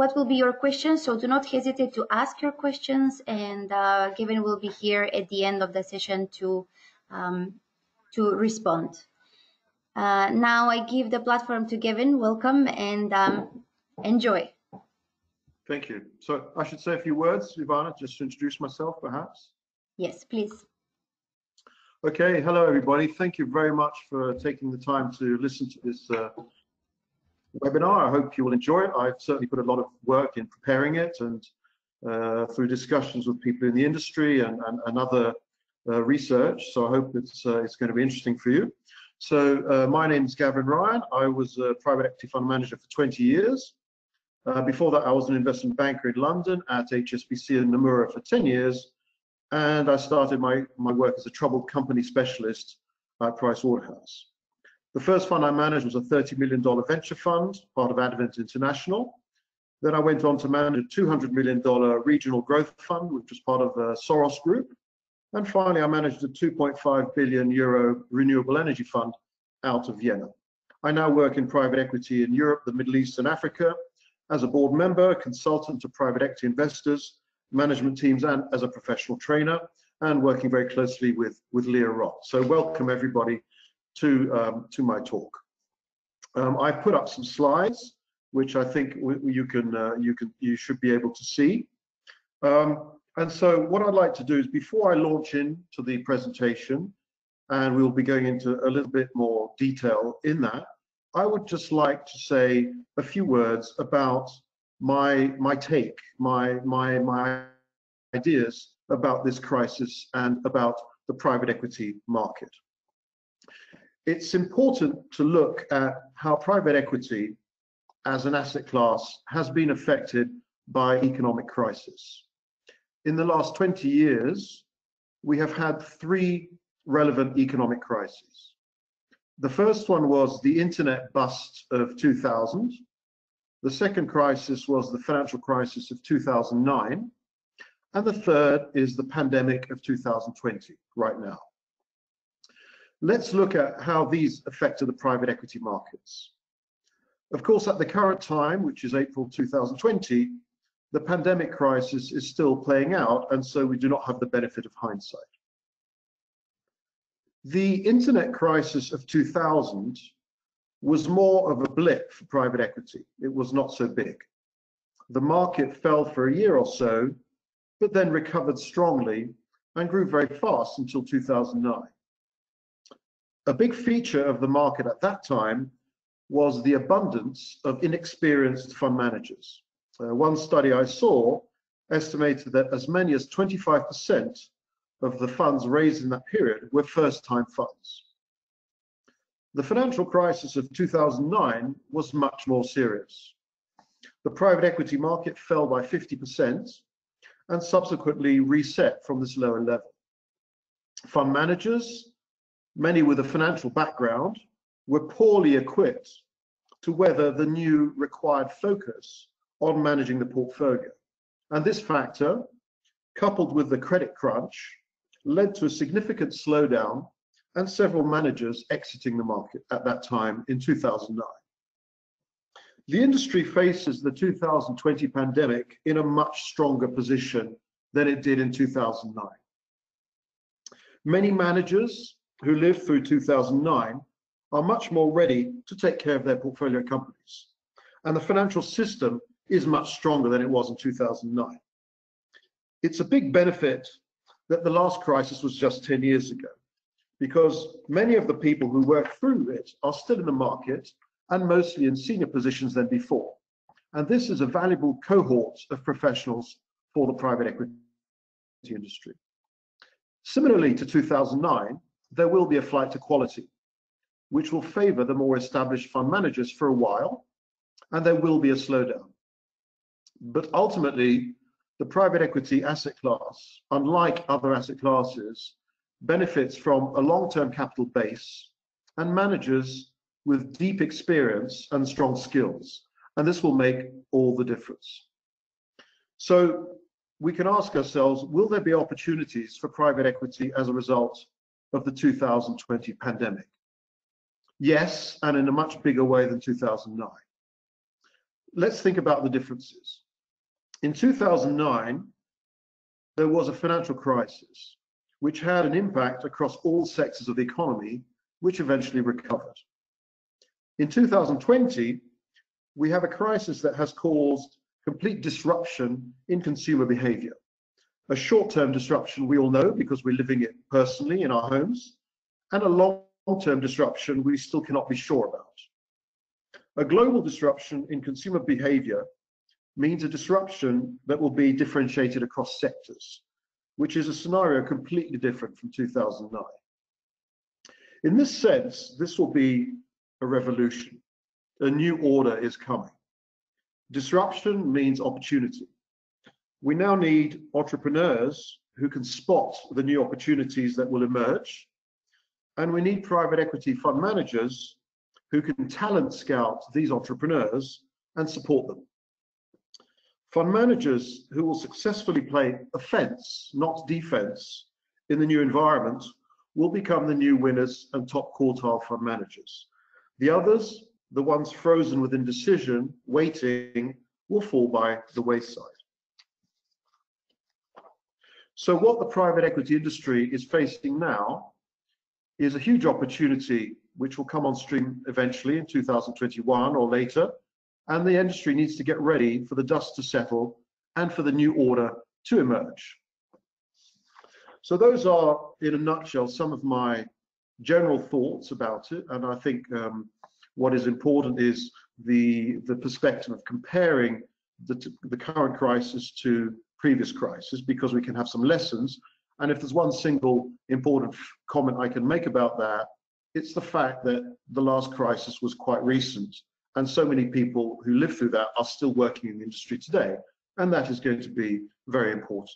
what will be your questions. So do not hesitate to ask your questions, and uh, Gavin will be here at the end of the session to um, to respond. Uh, now I give the platform to Gavin. Welcome and um, enjoy. Thank you. So I should say a few words, Ivana, just to introduce myself, perhaps. Yes, please. Okay, hello everybody. Thank you very much for taking the time to listen to this uh, webinar. I hope you will enjoy it. I've certainly put a lot of work in preparing it and uh, through discussions with people in the industry and, and, and other uh, research. So I hope it's, uh, it's going to be interesting for you. So uh, my name is Gavin Ryan. I was a private equity fund manager for 20 years. Uh, before that, I was an investment banker in London at HSBC and Nomura for 10 years. And I started my, my work as a troubled company specialist at Price Waterhouse. The first fund I managed was a $30 million venture fund, part of Advent International. Then I went on to manage a $200 million regional growth fund, which was part of the Soros Group. And finally, I managed a 2.5 billion euro renewable energy fund out of Vienna. I now work in private equity in Europe, the Middle East, and Africa as a board member, consultant to private equity investors, management teams, and as a professional trainer, and working very closely with, with Leoron. So welcome everybody to, um, to my talk. Um, I put up some slides, which I think you can, uh, you can, you should be able to see. Um, and so what I'd like to do is before I launch into the presentation, and we'll be going into a little bit more detail in that, I would just like to say a few words about my my take, my my my ideas about this crisis and about the private equity market. It's important to look at how private equity as an asset class has been affected by economic crisis in the last 20 years, we have had three relevant economic crises. The first one was the internet bust of 2000. The second crisis was the financial crisis of 2009. And the third is the pandemic of 2020, right now. Let's look at how these affected the private equity markets. Of course, at the current time, which is April 2020, the pandemic crisis is still playing out, and so we do not have the benefit of hindsight. The internet crisis of 2000 was more of a blip for private equity. It was not so big. The market fell for a year or so, but then recovered strongly and grew very fast until 2009. A big feature of the market at that time was the abundance of inexperienced fund managers. Uh, one study I saw estimated that as many as 25% of the funds raised in that period were first-time funds. The financial crisis of 2009 was much more serious. The private equity market fell by 50% and subsequently reset from this lower level. Fund managers, many with a financial background, were poorly equipped to weather the new required focus on managing the portfolio. And this factor, coupled with the credit crunch, led to a significant slowdown and several managers exiting the market at that time in 2009. The industry faces the 2020 pandemic in a much stronger position than it did in 2009. Many managers who lived through 2009 are much more ready to take care of their portfolio companies. And the financial system is much stronger than it was in 2009. It's a big benefit that the last crisis was just 10 years ago, because many of the people who worked through it are still in the market and mostly in senior positions than before. And this is a valuable cohort of professionals for the private equity industry. Similarly to 2009, there will be a flight to quality, which will favor the more established fund managers for a while, and there will be a slowdown. But ultimately, the private equity asset class, unlike other asset classes, benefits from a long-term capital base and managers with deep experience and strong skills. And this will make all the difference. So we can ask ourselves, will there be opportunities for private equity as a result of the 2020 pandemic? Yes, and in a much bigger way than 2009. let's think about the differences. In 2009, there was a financial crisis which had an impact across all sectors of the economy, which eventually recovered. In 2020, we have a crisis that has caused complete disruption in consumer behavior. A short-term disruption we all know because we're living it personally in our homes, and a long-term disruption we still cannot be sure about. A global disruption in consumer behavior means a disruption that will be differentiated across sectors, which is a scenario completely different from 2009. In this sense, this will be a revolution. A new order is coming. Disruption means opportunity. We now need entrepreneurs who can spot the new opportunities that will emerge. And we need private equity fund managers who can talent scout these entrepreneurs and support them. Fund managers who will successfully play offense, not defense, in the new environment will become the new winners and top quartile fund managers. The others, the ones frozen with indecision, waiting, will fall by the wayside. So what the private equity industry is facing now is a huge opportunity which will come on stream eventually in 2021 or later. And the industry needs to get ready for the dust to settle and for the new order to emerge. So those are, in a nutshell, some of my general thoughts about it. And I think um, what is important is the, the perspective of comparing the, the current crisis to previous crisis because we can have some lessons. And if there's one single important comment I can make about that, it's the fact that the last crisis was quite recent and so many people who lived through that are still working in the industry today and that is going to be very important.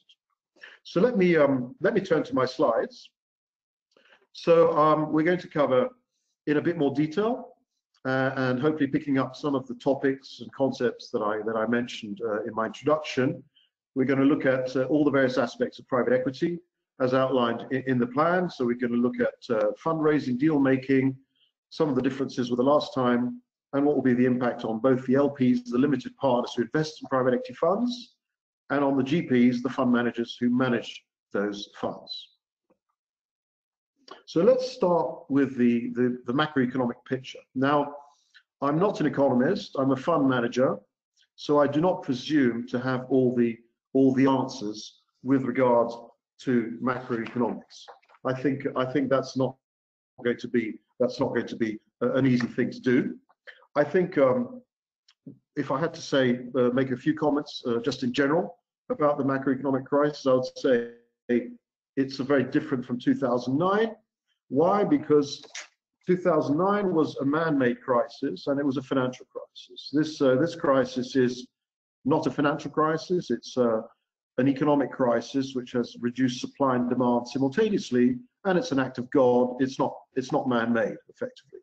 So let me um, let me turn to my slides. So um, we're going to cover in a bit more detail uh, and hopefully picking up some of the topics and concepts that I that I mentioned uh, in my introduction we're going to look at uh, all the various aspects of private equity as outlined in, in the plan. So we're going to look at uh, fundraising, deal making, some of the differences with the last time, and what will be the impact on both the LPs, the limited partners who invest in private equity funds, and on the GPs, the fund managers who manage those funds. So let's start with the, the, the macroeconomic picture. Now, I'm not an economist, I'm a fund manager, so I do not presume to have all the all the answers with regard to macroeconomics. I think I think that's not going to be that's not going to be an easy thing to do. I think um, if I had to say uh, make a few comments uh, just in general about the macroeconomic crisis, I would say it's very different from 2009. Why? Because 2009 was a man-made crisis and it was a financial crisis. This uh, this crisis is not a financial crisis. It's uh, an economic crisis which has reduced supply and demand simultaneously, and it's an act of God. It's not it's not man-made, effectively.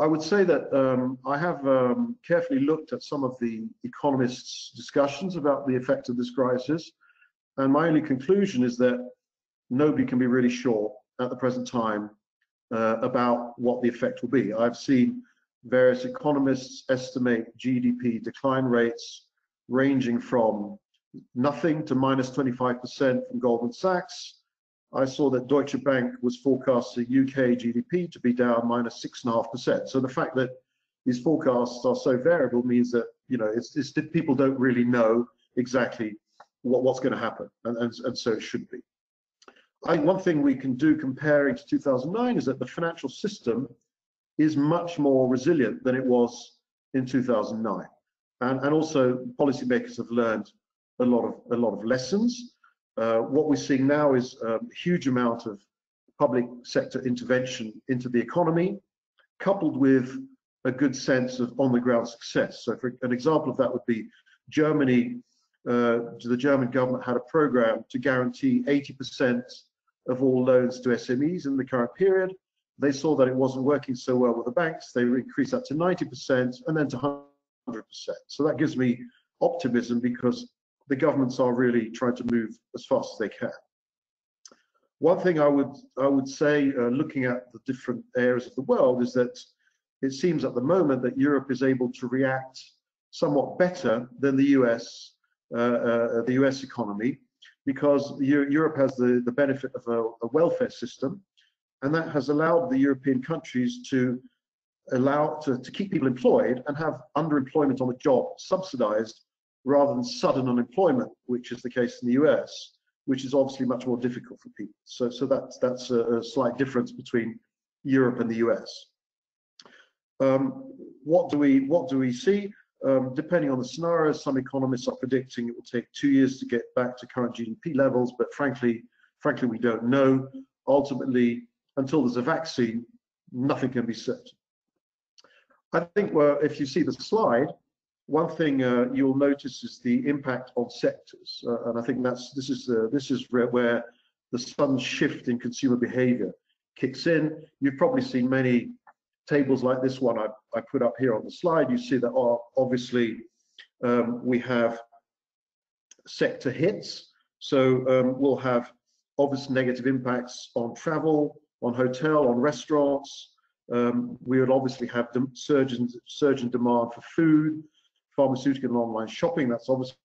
I would say that um, I have um, carefully looked at some of the economists' discussions about the effect of this crisis, and my only conclusion is that nobody can be really sure at the present time uh, about what the effect will be. I've seen various economists estimate GDP decline rates ranging from nothing to minus 25% from Goldman Sachs. I saw that Deutsche Bank was forecasting UK GDP to be down minus minus six and a half percent. So the fact that these forecasts are so variable means that you know it's, it's people don't really know exactly what, what's going to happen, and, and, and so it should be. I think one thing we can do comparing to 2009 is that the financial system is much more resilient than it was in 2009, and, and also policymakers have learned a lot of a lot of lessons. Uh, what we're seeing now is a huge amount of public sector intervention into the economy, coupled with a good sense of on-the-ground success. So, for an example of that would be Germany. Uh, the German government had a program to guarantee 80% of all loans to SMEs in the current period. They saw that it wasn't working so well with the banks. They increased that to 90% and then to 100%. So that gives me optimism because the governments are really trying to move as fast as they can. One thing I would I would say, uh, looking at the different areas of the world, is that it seems at the moment that Europe is able to react somewhat better than the US, uh, uh, the US economy, because Europe has the, the benefit of a, a welfare system, and that has allowed the European countries to allow to, to keep people employed and have underemployment on the job subsidized rather than sudden unemployment, which is the case in the US, which is obviously much more difficult for people. So, so that's, that's a, a slight difference between Europe and the US. Um, what do we what do we see? Um, depending on the scenario, some economists are predicting it will take two years to get back to current GDP levels, but frankly, frankly, we don't know. Ultimately, until there's a vaccine, nothing can be certain. I think well, if you see the slide, one thing uh, you'll notice is the impact on sectors, uh, and I think that's this is uh, this is where the sudden shift in consumer behaviour kicks in. You've probably seen many tables like this one I, I put up here on the slide. You see that uh, obviously um, we have sector hits, so um, we'll have obvious negative impacts on travel, on hotel, on restaurants. Um, we would obviously have surge in, surge in demand for food, pharmaceutical and online shopping. That's obviously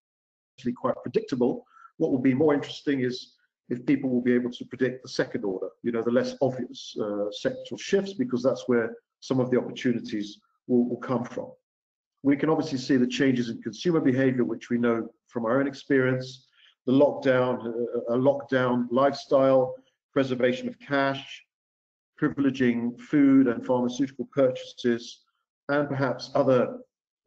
quite predictable. What will be more interesting is if people will be able to predict the second order, you know, the less obvious uh, sectoral shifts, because that's where some of the opportunities will, will come from. We can obviously see the changes in consumer behavior, which we know from our own experience, the lockdown, uh, a lockdown lifestyle, preservation of cash, privileging food and pharmaceutical purchases, and perhaps other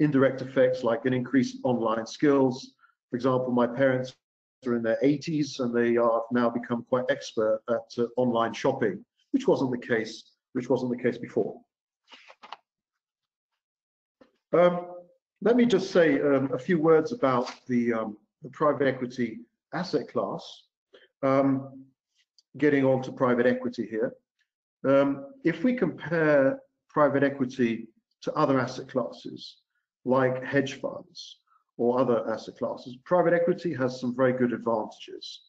indirect effects like an increase in online skills. For example, my parents are in their 80s and they are now become quite expert at uh, online shopping, which wasn't the case, which wasn't the case before. Um, let me just say um, a few words about the, um, the private equity asset class. Um, getting on to private equity here. Um, if we compare private equity to other asset classes, like hedge funds or other asset classes, private equity has some very good advantages.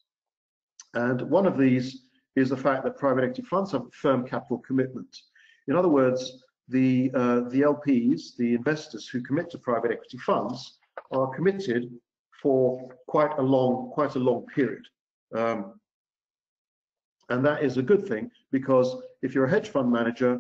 And one of these is the fact that private equity funds have firm capital commitment. In other words, the, uh, the LPs, the investors who commit to private equity funds, are committed for quite a long, quite a long period. Um, and that is a good thing because if you're a hedge fund manager,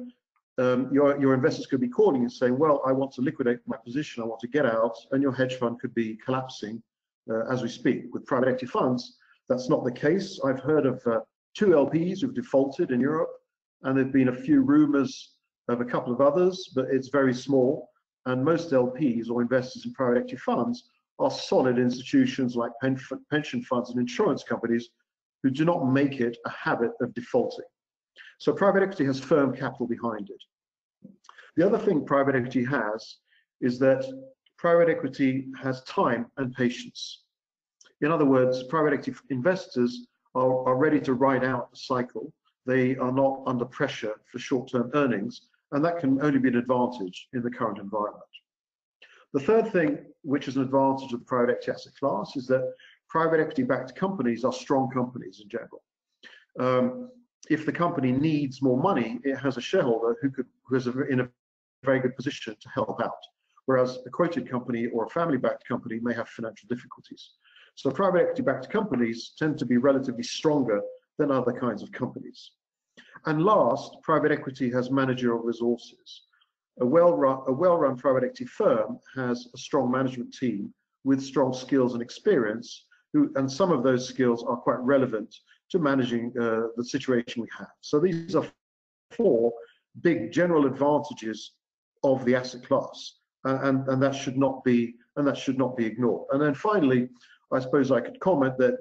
um, your, your investors could be calling and saying, well, I want to liquidate my position, I want to get out, and your hedge fund could be collapsing uh, as we speak. With private equity funds, that's not the case. I've heard of uh, two LPs who've defaulted in Europe, and there've been a few rumors of a couple of others, but it's very small. And most LPs or investors in private equity funds are solid institutions like pension funds and insurance companies who do not make it a habit of defaulting. So private equity has firm capital behind it. The other thing private equity has is that private equity has time and patience. In other words, private equity investors are, are ready to ride out the cycle. They are not under pressure for short-term earnings, and that can only be an advantage in the current environment. The third thing, which is an advantage of the private equity asset class, is that private equity-backed companies are strong companies in general. Um, if the company needs more money, it has a shareholder who could who is in a very good position to help out. Whereas a quoted company or a family-backed company may have financial difficulties. So private equity-backed companies tend to be relatively stronger than other kinds of companies. And last, private equity has managerial resources. A well-run, a well-run private equity firm has a strong management team with strong skills and experience, who, and some of those skills are quite relevant to managing uh, the situation we have. So these are four big general advantages of the asset class, uh, and, and that should not be and that should not be ignored. And then finally, I suppose I could comment that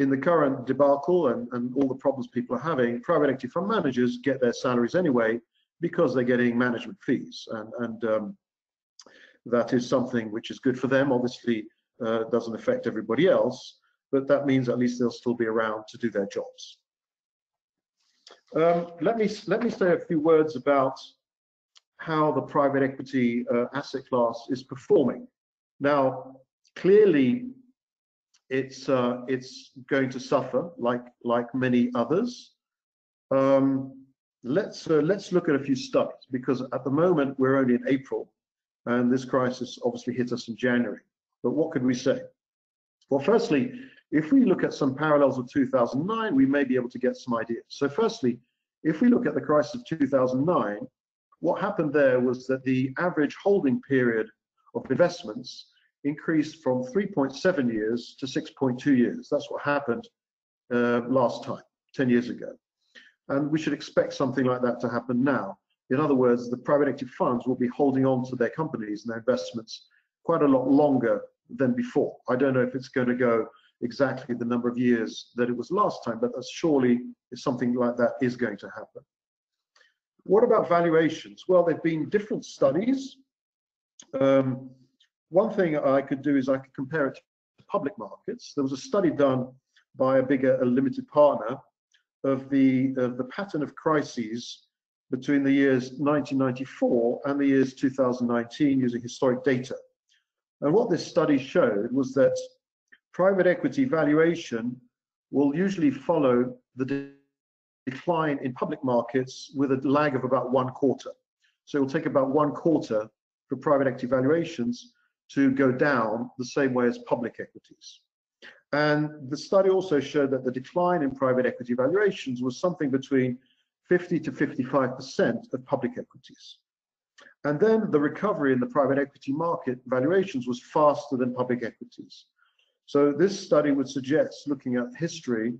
in the current debacle and, and all the problems people are having, private equity fund managers get their salaries anyway because they're getting management fees. And, and um, that is something which is good for them. Obviously, uh, doesn't affect everybody else, but that means at least they'll still be around to do their jobs. Um, let me let me say a few words about how the private equity uh, asset class is performing. Now, clearly, it's uh, it's going to suffer like like many others. Um, let's uh, let's look at a few studies because at the moment we're only in April, and this crisis obviously hit us in January. But what could we say? Well, firstly, if we look at some parallels of 2009, we may be able to get some ideas. So firstly, if we look at the crisis of 2009, what happened there was that the average holding period of investments increased from 3.7 years to 6.2 years. That's what happened uh, last time, 10 years ago. And we should expect something like that to happen now. In other words, the private equity funds will be holding on to their companies and their investments quite a lot longer than before. I don't know if it's going to go exactly the number of years that it was last time, but surely something like that is going to happen. What about valuations? Well, there have been different studies. Um, one thing I could do is I could compare it to public markets. There was a study done by a bigger a limited partner of the, of the pattern of crises between the years 1994 and the years 2019 using historic data. And what this study showed was that private equity valuation will usually follow the decline in public markets with a lag of about one quarter. So it will take about one quarter for private equity valuations to go down the same way as public equities. And the study also showed that the decline in private equity valuations was something between 50 to 55% of public equities. And then the recovery in the private equity market valuations was faster than public equities. So this study would suggest, looking at history,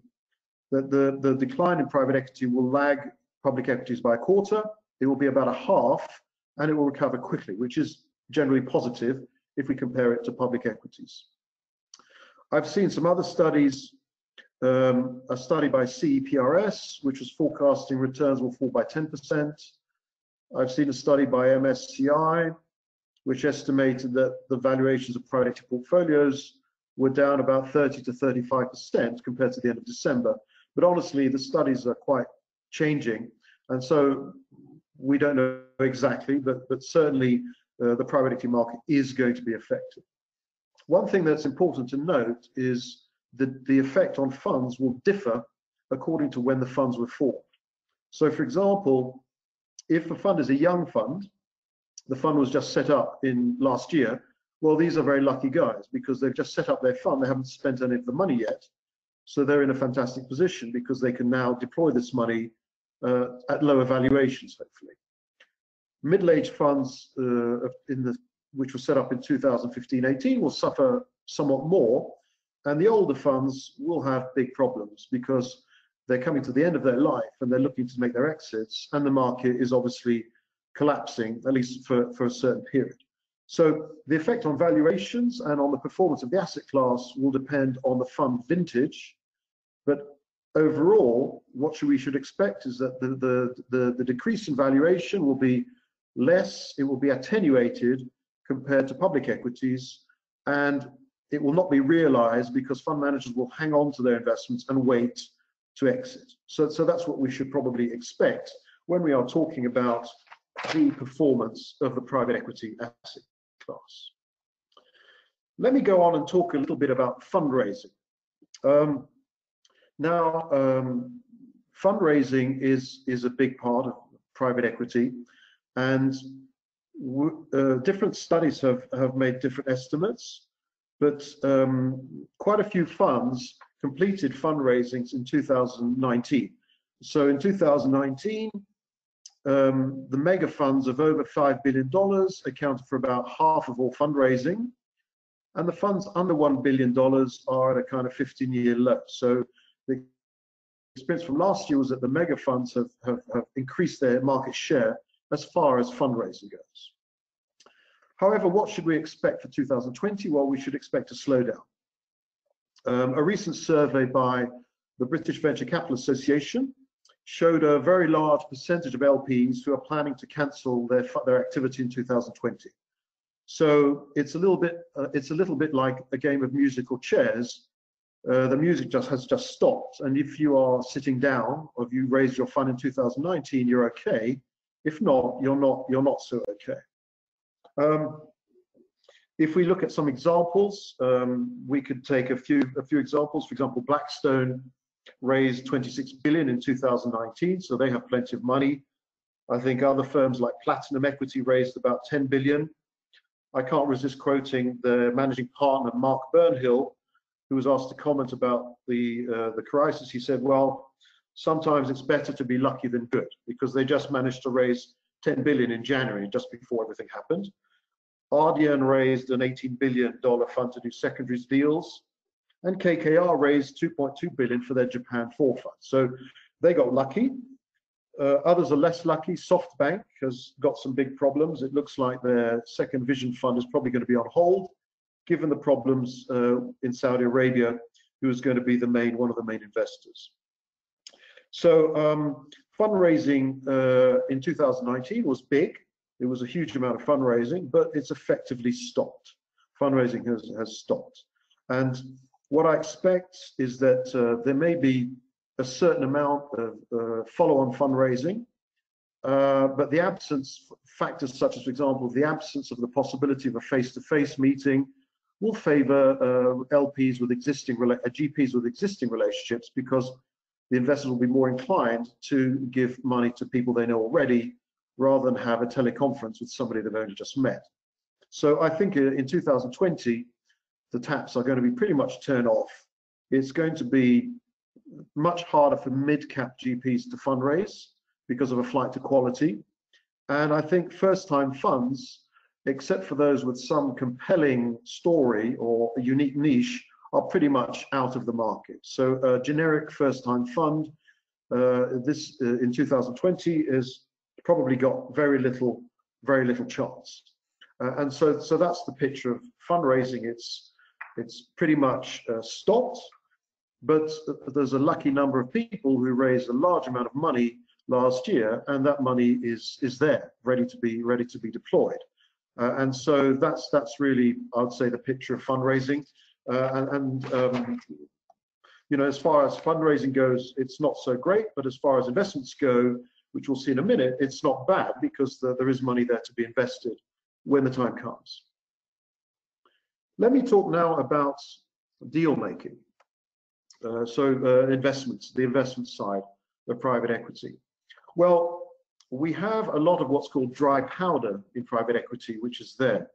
that the, the decline in private equity will lag public equities by a quarter, it will be about a half, and it will recover quickly, which is generally positive if we compare it to public equities. I've seen some other studies, um, a study by CEPRES, which was forecasting returns will fall by 10%. I've seen a study by MSCI, which estimated that the valuations of private equity portfolios were down about 30 to 35% compared to the end of December. But honestly, the studies are quite changing. And so we don't know exactly, but, but certainly uh, the private equity market is going to be affected. One thing that's important to note is that the effect on funds will differ according to when the funds were formed. So for example, if a fund is a young fund, the fund was just set up in last year, well, these are very lucky guys because they've just set up their fund. They haven't spent any of the money yet. So they're in a fantastic position because they can now deploy this money uh, at lower valuations, hopefully. Middle-aged funds uh, in the, which were set up in 2015-18 will suffer somewhat more, and the older funds will have big problems because they're coming to the end of their life and they're looking to make their exits, and the market is obviously collapsing, at least for, for a certain period. So the effect on valuations and on the performance of the asset class will depend on the fund vintage. But overall, what we should expect is that the, the, the, the decrease in valuation will be less, it will be attenuated compared to public equities, and it will not be realized because fund managers will hang on to their investments and wait to exit. So, so that's what we should probably expect when we are talking about the performance of the private equity asset class. Let me go on and talk a little bit about fundraising. Um, now, um, fundraising is, is a big part of private equity, and uh, different studies have, have made different estimates, but um, quite a few funds completed fundraisings in 2019. So in 2019, um, the mega funds of over $5 billion accounted for about half of all fundraising. And the funds under $1 billion are at a kind of 15 year low. So the experience from last year was that the mega funds have, have, have increased their market share as far as fundraising goes. However, what should we expect for 2020? Well, we should expect a slowdown. Um, a recent survey by the British Venture Capital Association showed a very large percentage of LPs who are planning to cancel their their activity in 2020. So it's a little bit uh, it's a little bit like a game of musical chairs. Uh, the music just has just stopped, and if you are sitting down or if you raised your fund in 2019, you're okay. If not, you're not you're not so okay. Um, if we look at some examples, um, we could take a few a few examples. For example, Blackstone raised 26 billion in 2019, so they have plenty of money. I think other firms like Platinum Equity raised about 10 billion. I can't resist quoting the managing partner, Mark Barnhill, who was asked to comment about the, uh, the crisis. He said, well, sometimes it's better to be lucky than good because they just managed to raise 10 billion in January, just before everything happened. Ardian raised an $18 billion fund to do secondaries deals, and KKR raised 2.2 billion for their Japan 4 fund. So they got lucky. Uh, others are less lucky. SoftBank has got some big problems. It looks like their second vision fund is probably going to be on hold, given the problems uh, in Saudi Arabia, who is going to be the main one of the main investors. So um, fundraising uh, in 2019 was big. It was a huge amount of fundraising, but it's effectively stopped. Fundraising has, has stopped. And what I expect is that uh, there may be a certain amount of uh, follow-on fundraising, uh, but the absence, factors such as, for example, the absence of the possibility of a face-to-face -face meeting will favor uh, LPs with existing, uh, GPs with existing relationships because the investors will be more inclined to give money to people they know already rather than have a teleconference with somebody they've only just met. So I think in 2020, the taps are going to be pretty much turned off. It's going to be much harder for mid-cap GPs to fundraise because of a flight to quality. And I think first-time funds, except for those with some compelling story or a unique niche, are pretty much out of the market. So a generic first-time fund, uh, this uh, in 2020 is probably got very little, very little chance. Uh, and so, so that's the picture of fundraising. It's, it's pretty much uh, stopped, but there's a lucky number of people who raised a large amount of money last year, and that money is is there, ready to be ready to be deployed. Uh, and so that's that's really, I'd say, the picture of fundraising. Uh, and, and um, you know, as far as fundraising goes, it's not so great, but as far as investments go, which we'll see in a minute, it's not bad because the, there is money there to be invested when the time comes. Let me talk now about deal making. Uh, so uh, investments, the investment side of private equity. Well, we have a lot of what's called dry powder in private equity, which is there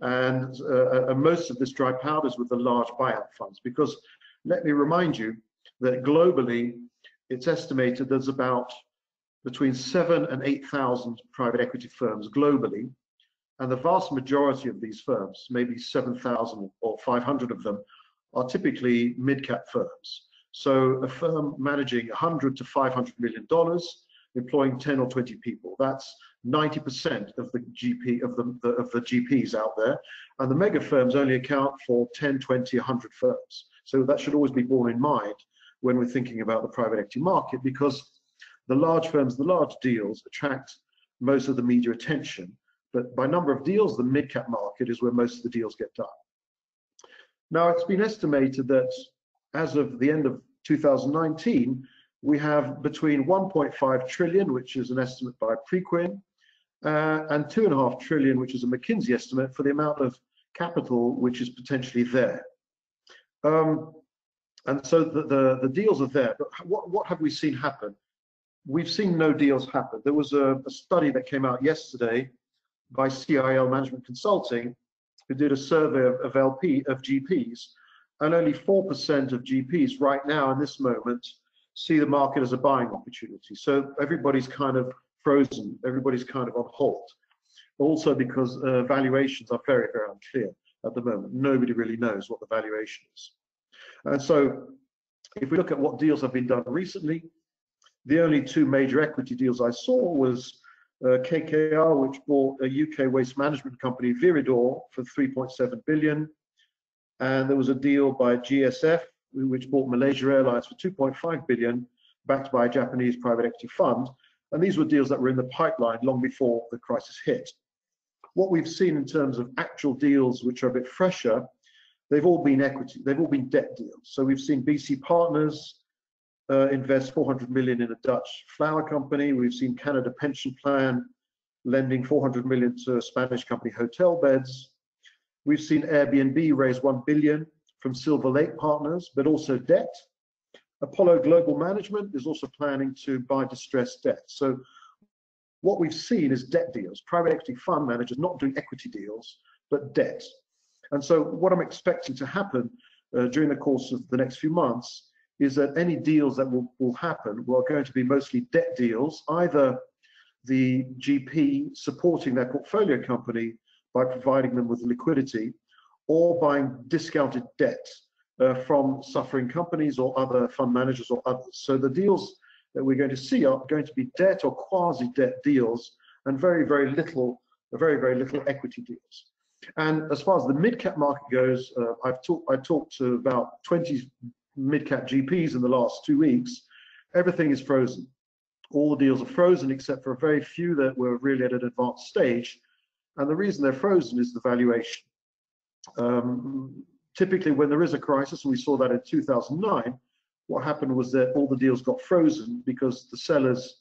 and, uh, and most of this dry powder is with the large buyout funds because let me remind you that globally it's estimated there's about between seven and 8,000 private equity firms globally. And the vast majority of these firms, maybe 7,000 or 500 of them, are typically mid-cap firms. So a firm managing 100 to 500 million dollars, employing 10 or 20 people. That's 90% of the GP of the, the, of the GPs out there, and the mega firms only account for 10, 20, 100 firms. So that should always be borne in mind when we're thinking about the private equity market, because the large firms, the large deals attract most of the media attention, but by number of deals, the mid-cap market is where most of the deals get done. Now, it's been estimated that as of the end of 2019, we have between 1.5 trillion, which is an estimate by Preqin, uh, and two and a half trillion, which is a McKinsey estimate for the amount of capital which is potentially there. Um, and so the, the, the, deals are there, but what, what have we seen happen? We've seen no deals happen. There was a, a study that came out yesterday by CIL Management Consulting, who did a survey of, of LP, of GPs, and only 4% of GPs right now in this moment see the market as a buying opportunity. So everybody's kind of frozen. Everybody's kind of on hold. Also because uh, valuations are very, very unclear at the moment. Nobody really knows what the valuation is. And so if we look at what deals have been done recently, the only two major equity deals I saw was uh, KKR, which bought a UK waste management company, Viridor, for 3.7 billion. And there was a deal by GSF, which bought Malaysia Airlines for 2.5 billion, backed by a Japanese private equity fund. And these were deals that were in the pipeline long before the crisis hit. What we've seen in terms of actual deals which are a bit fresher, they've all been equity, they've all been debt deals. So we've seen BC Partners uh, invest 400 million in a Dutch flower company. We've seen Canada Pension Plan lending 400 million to a Spanish company, Hotel Beds. We've seen Airbnb raise 1 billion from Silver Lake Partners, but also debt. Apollo Global Management is also planning to buy distressed debt. So what we've seen is debt deals, private equity fund managers not doing equity deals, but debt. And so what I'm expecting to happen uh, during the course of the next few months is that any deals that will, will happen are going to be mostly debt deals, either the GP supporting their portfolio company by providing them with liquidity or buying discounted debt uh, from suffering companies or other fund managers or others. So the deals that we're going to see are going to be debt or quasi-debt deals and very, very little, very, very little equity deals. And as far as the mid-cap market goes, uh, I've talked I talked to about 20 mid-cap GPs in the last two weeks. Everything is frozen. All the deals are frozen except for a very few that were really at an advanced stage. And the reason they're frozen is the valuation. Um, typically, when there is a crisis, and we saw that in 2009, what happened was that all the deals got frozen because the sellers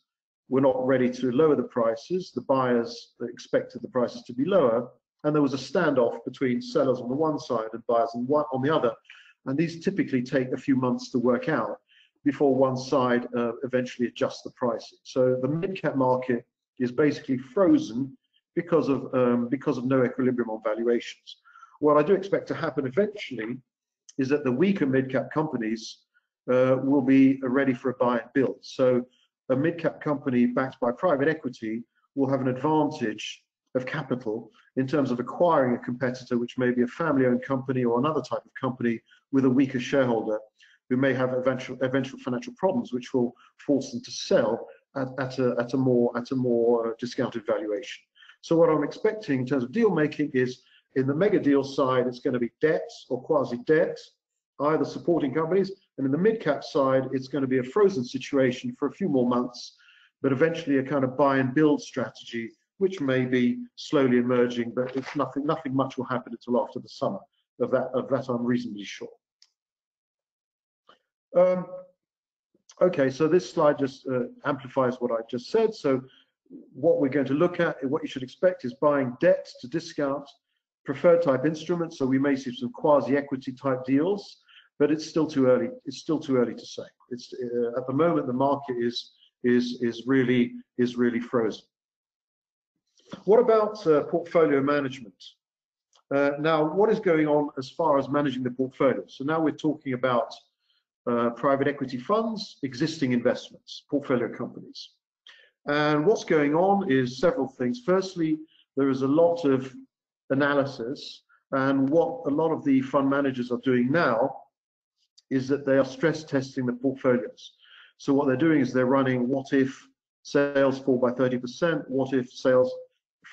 were not ready to lower the prices. The buyers expected the prices to be lower, and there was a standoff between sellers on the one side and buyers on, on the other. And these typically take a few months to work out before one side uh, eventually adjusts the pricing. So the mid-cap market is basically frozen because of um, because of no equilibrium on valuations. What I do expect to happen eventually is that the weaker mid-cap companies uh, will be ready for a buy and build. So a mid-cap company backed by private equity will have an advantage of capital in terms of acquiring a competitor, which may be a family-owned company or another type of company with a weaker shareholder who may have eventual, eventual financial problems, which will force them to sell at, at, a, at a more at a more discounted valuation. So what I'm expecting in terms of deal making is in the mega deal side, it's going to be debts or quasi debt, either supporting companies, and in the mid cap side, it's going to be a frozen situation for a few more months, but eventually a kind of buy and build strategy which may be slowly emerging, but it's nothing, nothing much will happen until after the summer. Of that, of that I'm reasonably sure. Um, okay, so this slide just uh, amplifies what I just said. So what we're going to look at, what you should expect is buying debt to discount preferred type instruments. So we may see some quasi-equity type deals, but it's still too early. It's still too early to say. It's uh, at the moment the market is is is really is really frozen. What about uh, portfolio management? Uh, now, what is going on as far as managing the portfolio? So now we're talking about uh, private equity funds, existing investments, portfolio companies. And what's going on is several things. Firstly, there is a lot of analysis, and what a lot of the fund managers are doing now is that they are stress testing the portfolios. So what they're doing is they're running what if sales fall by 30%, what if sales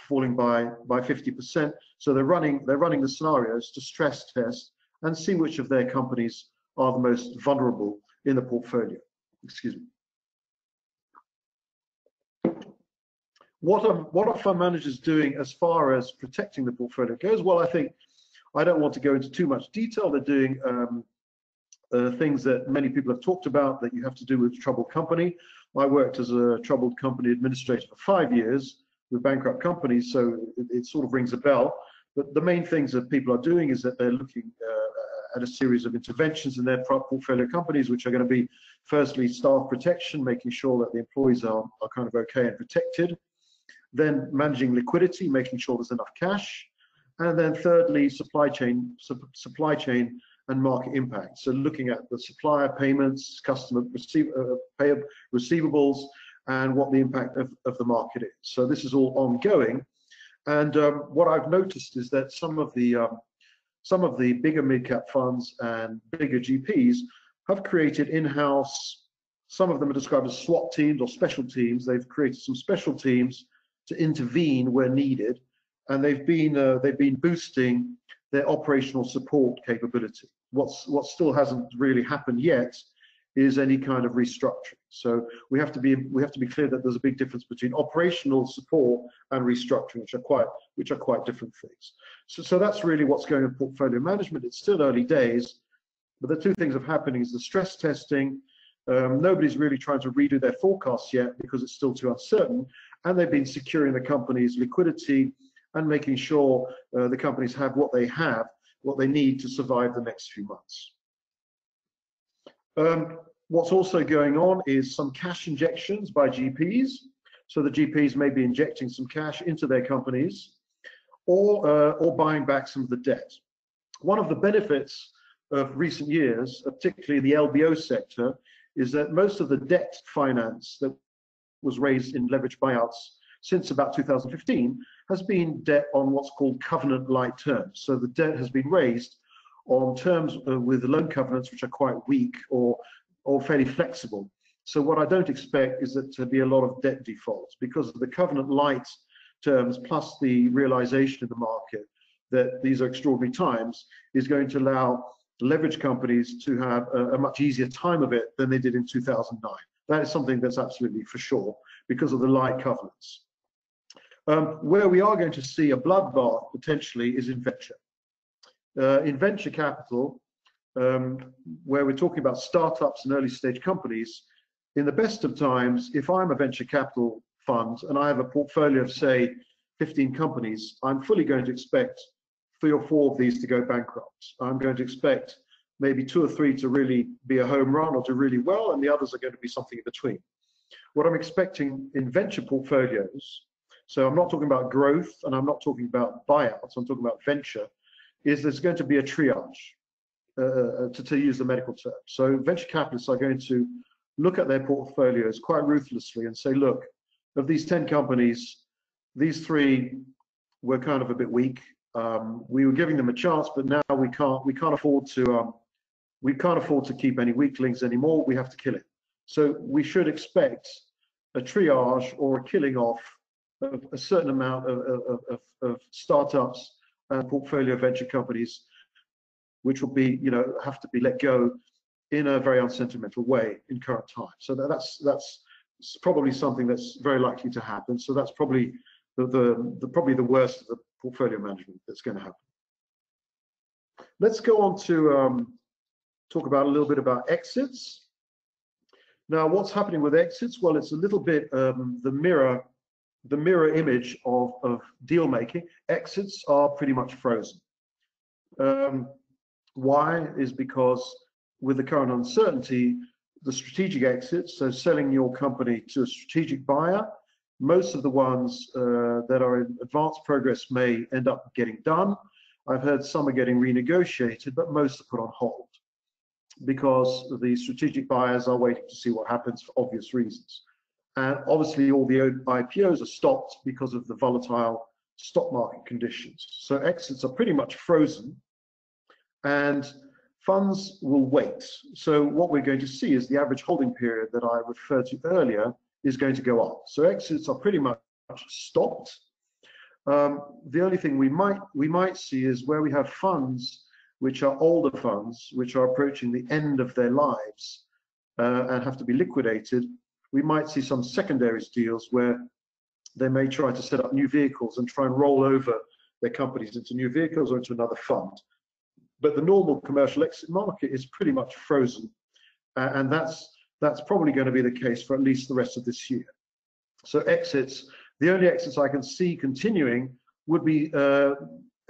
falling by by 50%. So they're running they're running the scenarios to stress test and see which of their companies are the most vulnerable in the portfolio. Excuse me. What are what are fund managers doing as far as protecting the portfolio goes? Well, I think I don't want to go into too much detail. They're doing um, uh, things that many people have talked about that you have to do with troubled company. I worked as a troubled company administrator for five years, with bankrupt companies, so it, it, sort of rings a bell. But the main things that people are doing is that they're looking uh, at a series of interventions in their portfolio companies, which are going to be firstly staff protection, making sure that the employees are, are kind of okay and protected. Then managing liquidity, making sure there's enough cash. And then thirdly, supply chain, su supply chain and market impact. So looking at the supplier payments, customer receive, uh, pay, receivables, and what the impact of, of the market is. So this is all ongoing. And um, what I've noticed is that some of the um, some of the bigger mid-cap funds and bigger GPs have created in-house. Some of them are described as SWAT teams or special teams. They've created some special teams to intervene where needed, and they've been uh, they've been boosting their operational support capability. What's what still hasn't really happened yet is any kind of restructuring. So we have to be we have to be clear that there's a big difference between operational support and restructuring, which are quite which are quite different things. So so that's really what's going on portfolio management. It's still early days, but the two things that are happening is the stress testing. Um, nobody's really trying to redo their forecasts yet because it's still too uncertain, and they've been securing the company's liquidity and making sure uh, the companies have what they have, what they need to survive the next few months. Um, what's also going on is some cash injections by GPs. So the GPs may be injecting some cash into their companies, or, uh, or buying back some of the debt. One of the benefits of recent years, particularly the LBO sector, is that most of the debt finance that was raised in leverage buyouts since about 2015 has been debt on what's called covenant lite terms. So the debt has been raised on terms uh, with loan covenants which are quite weak or, or fairly flexible. So what I don't expect is that to be a lot of debt defaults because of the covenant lite terms plus the realization in the market that these are extraordinary times is going to allow leverage companies to have a, a, much easier time of it than they did in 2009. That is something that's absolutely for sure because of the light covenants. Um, where we are going to see a bloodbath potentially is in venture. Uh, in venture capital, um, where we're talking about startups and early stage companies, in the best of times, if I'm a venture capital fund and I have a portfolio of, say, 15 companies, I'm fully going to expect three or four of these to go bankrupt. I'm going to expect maybe two or three to really be a home run or do really well, and the others are going to be something in between. What I'm expecting in venture portfolios, so I'm not talking about growth and I'm not talking about buyouts, I'm talking about venture, is there's going to be a triage, uh, uh to, to use the medical term. So venture capitalists are going to look at their portfolios quite ruthlessly and say, look, of these 10 companies, these three were kind of a bit weak. Um, we were giving them a chance, but now we can't we can't afford to um, we can't afford to keep any weaklings anymore. We have to kill it. So we should expect a triage or a killing off of a certain amount of, of, of, of startups and portfolio venture companies, which will be you know have to be let go in a very unsentimental way in current times. So that's that's probably something that's very likely to happen. So that's probably the, the, the probably the worst of the portfolio management that's going to happen. Let's go on to um, talk about a little bit about exits. Now, what's happening with exits? Well, it's a little bit um, the mirror, the mirror image of, of deal making. Exits are pretty much frozen. Um, why? Is because with the current uncertainty, the strategic exits, so selling your company to a strategic buyer, most of the ones uh, that are in advanced progress may end up getting done. I've heard some are getting renegotiated, but most are put on hold because the strategic buyers are waiting to see what happens for obvious reasons. And obviously, all the IPOs are stopped because of the volatile stock market conditions. So exits are pretty much frozen. And funds will wait. So what we're going to see is the average holding period that I referred to earlier is going to go up. So exits are pretty much stopped. Um, the only thing we might we might see is where we have funds which are older funds, which are approaching the end of their lives uh, and have to be liquidated. We might see some secondaries deals where they may try to set up new vehicles and try and roll over their companies into new vehicles or into another fund but the normal commercial exit market is pretty much frozen. Uh, and that's, that's probably going to be the case for at least the rest of this year. So exits, the only exits I can see continuing would be uh,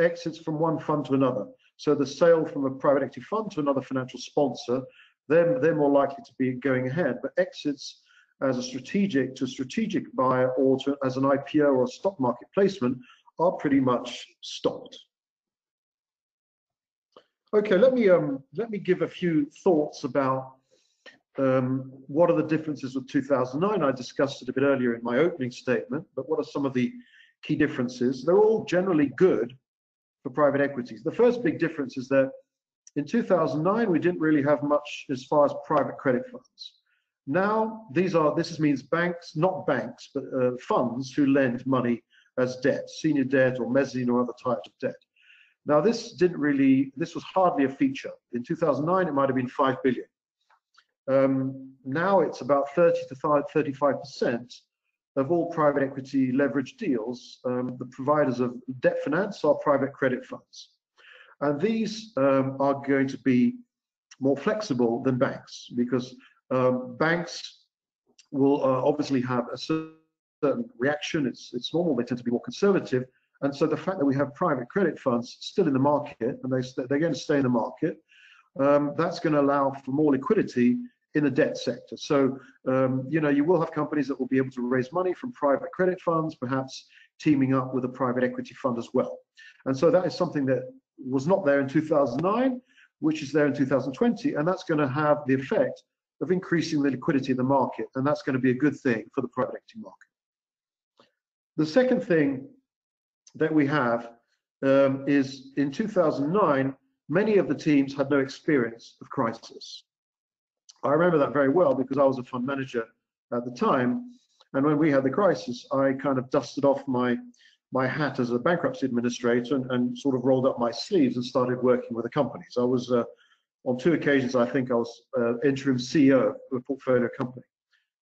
exits from one fund to another. So the sale from a private equity fund to another financial sponsor, they're, they're more likely to be going ahead. But exits as a strategic to strategic buyer or to, as an IPO or stock market placement are pretty much stopped. Okay, let me um, let me give a few thoughts about um, what are the differences with 2009. I discussed it a bit earlier in my opening statement, but what are some of the key differences? They're all generally good for private equities. The first big difference is that in 2009 we didn't really have much as far as private credit funds. Now these are this means banks, not banks, but uh, funds who lend money as debt, senior debt or mezzanine or other types of debt. Now, this didn't really, this was hardly a feature. In 2009, it might have been 5 billion. Um, now it's about 30 to 35% of all private equity leverage deals. Um, the providers of debt finance are private credit funds. And these um, are going to be more flexible than banks because um, banks will uh, obviously have a certain reaction. It's, it's normal, they tend to be more conservative and so the fact that we have private credit funds still in the market, and they, they're going to stay in the market, um, that's going to allow for more liquidity in the debt sector. So, um, you know, you will have companies that will be able to raise money from private credit funds, perhaps teaming up with a private equity fund as well. And so that is something that was not there in 2009, which is there in 2020, and that's going to have the effect of increasing the liquidity in the market, and that's going to be a good thing for the private equity market. The second thing that we have um, is in 2009, many of the teams had no experience of crisis. I remember that very well because I was a fund manager at the time. And when we had the crisis, I kind of dusted off my my hat as a bankruptcy administrator and, and sort of rolled up my sleeves and started working with the companies. I was uh, on two occasions, I think I was uh, interim CEO of a portfolio company.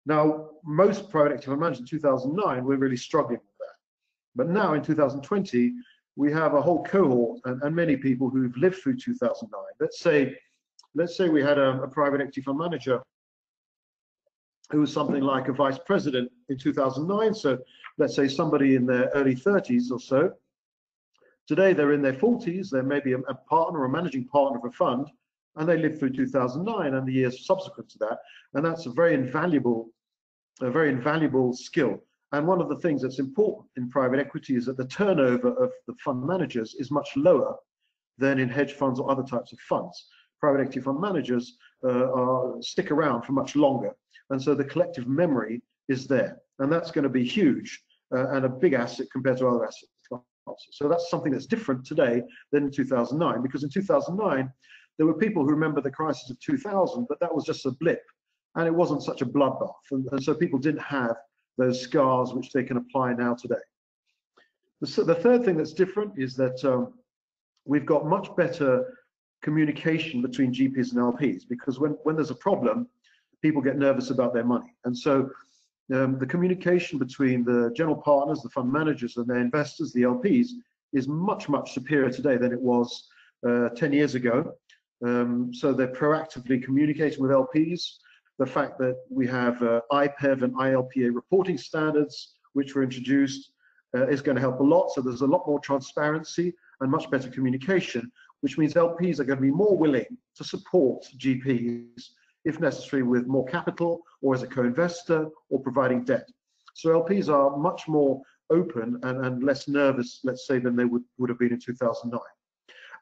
Now, most private equity managers in 2009 were really struggling. But now in 2020, we have a whole cohort and, and many people who've lived through 2009. Let's say, let's say we had a, a private equity fund manager who was something like a vice president in 2009. So let's say somebody in their early 30s or so. Today they're in their 40s, they're maybe a, a partner or a managing partner of a fund, and they lived through 2009 and the years subsequent to that. And that's a very invaluable, a very invaluable skill. And one of the things that's important in private equity is that the turnover of the fund managers is much lower than in hedge funds or other types of funds. Private equity fund managers uh, are, stick around for much longer. And so the collective memory is there. And that's going to be huge uh, and a big asset compared to other asset classes. So that's something that's different today than in 2009, because in 2009, there were people who remember the crisis of 2000, but that was just a blip and it wasn't such a bloodbath. And, and so people didn't have those scars which they can apply now today. The, the third thing that's different is that um, we've got much better communication between GPs and LPs because when, when there's a problem, people get nervous about their money. And so um, the communication between the general partners, the fund managers, and their investors, the LPs, is much, much superior today than it was uh, 10 years ago. Um, so they're proactively communicating with LPs. The fact that we have uh, IPEV and ILPA reporting standards, which were introduced, uh, is going to help a lot. So there's a lot more transparency and much better communication, which means LPs are going to be more willing to support GPs if necessary, with more capital or as a co-investor or providing debt. So LPs are much more open and, and less nervous, let's say, than they would, would have been in 2009.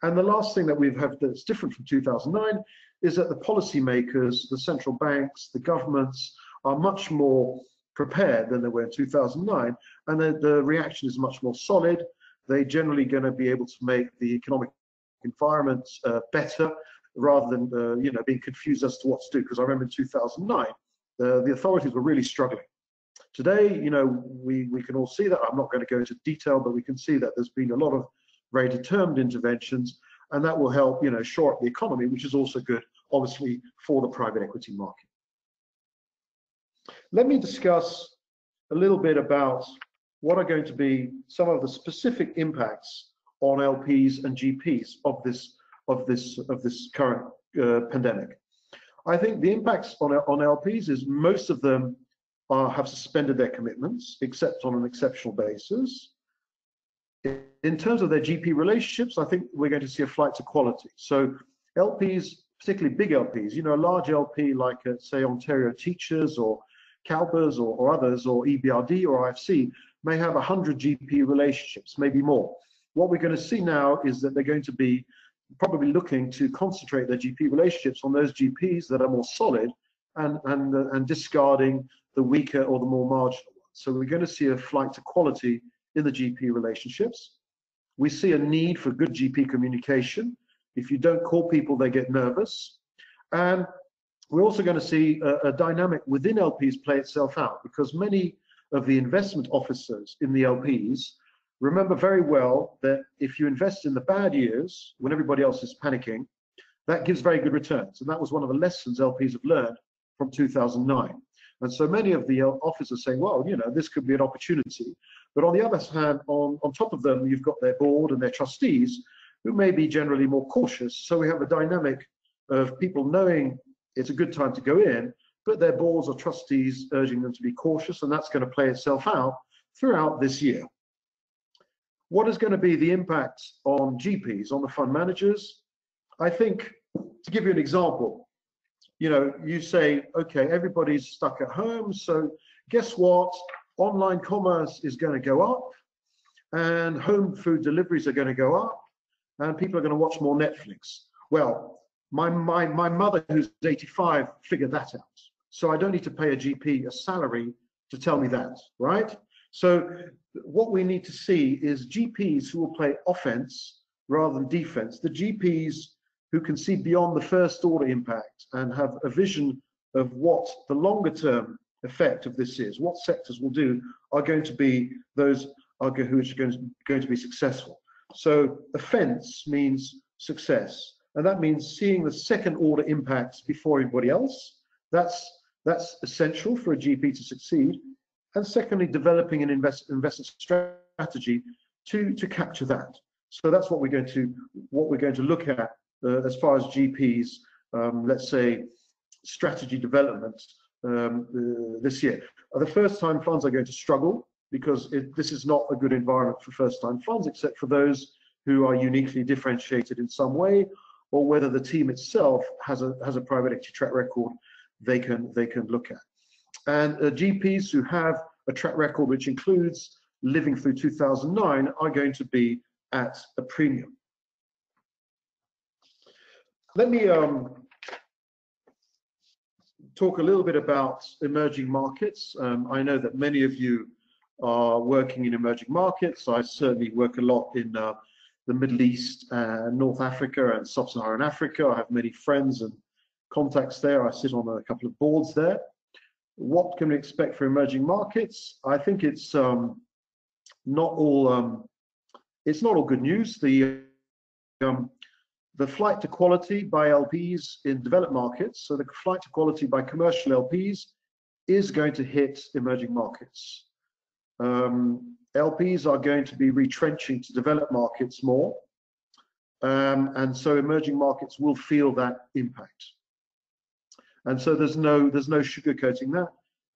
And the last thing that we've had that's different from 2009 is that the policymakers, the central banks, the governments are much more prepared than they were in 2009, and the, the reaction is much more solid. They're generally going to be able to make the economic environment uh, better rather than uh, you know being confused as to what to do. Because I remember in 2009, the, the authorities were really struggling. Today, you know, we we can all see that. I'm not going to go into detail, but we can see that there's been a lot of very determined interventions, and that will help you know shore up the economy, which is also good, obviously, for the private equity market. Let me discuss a little bit about what are going to be some of the specific impacts on LPs and GPs of this of this of this current uh, pandemic. I think the impacts on on LPs is most of them have suspended their commitments, except on an exceptional basis. In terms of their GP relationships, I think we're going to see a flight to quality. So LPs, particularly big LPs, you know, a large LP like, uh, say, Ontario Teachers or CalPERS or, or others, or EBRD or IFC, may have 100 GP relationships, maybe more. What we're going to see now is that they're going to be probably looking to concentrate their GP relationships on those GPs that are more solid and, and, uh, and discarding the weaker or the more marginal ones. So we're going to see a flight to quality in the GP relationships. We see a need for good GP communication. If you don't call people, they get nervous. And we're also going to see a, a dynamic within LPs play itself out because many of the investment officers in the LPs remember very well that if you invest in the bad years when everybody else is panicking, that gives very good returns. And that was one of the lessons LPs have learned from 2009. And so many of the officers saying, well, you know, this could be an opportunity. But on the other hand, on, on top of them, you've got their board and their trustees who may be generally more cautious. So we have a dynamic of people knowing it's a good time to go in, but their boards or trustees urging them to be cautious. And that's going to play itself out throughout this year. What is going to be the impact on GPs, on the fund managers? I think, to give you an example, you know, you say, okay, everybody's stuck at home, so guess what? Online commerce is going to go up. and home food deliveries are going to go up, and people are going to watch more Netflix. Well, my, my, my mother, who's 85, figured that out. So I don't need to pay a GP a salary to tell me that, right? So what we need to see is GPs who will play offense rather than defense. The GPs who can see beyond the first order impact and have a vision of what the longer term effect of this is, what sectors will do, are going to be those are going to, going to be successful. So offense means success, and that means seeing the second order impacts before everybody else. That's that's essential for a GP to succeed. And secondly, developing an invest, investment strategy to to capture that. So that's what we're going to what we're going to look at uh, as far as GPs, um, let's say, strategy development um, uh, this year. The first time funds are going to struggle because it, this is not a good environment for first time funds, except for those who are uniquely differentiated in some way, or whether the team itself has a, has a private equity track record they can, they can look at. And uh, GPs who have a track record which includes living through 2009 are going to be at a premium. Let me um, talk a little bit about emerging markets. Um, I know that many of you are working in emerging markets. I certainly work a lot in uh, the Middle East, and North Africa, and Sub-Saharan Africa. I have many friends and contacts there. I sit on a couple of boards there. What can we expect for emerging markets? I think it's um, not all um, it's not all good news. The um, the flight to quality by LPs in developed markets, so the flight to quality by commercial LPs is going to hit emerging markets. Um, LPs are going to be retrenching to developed markets more, um, and so emerging markets will feel that impact. And so there's no there's no sugarcoating that.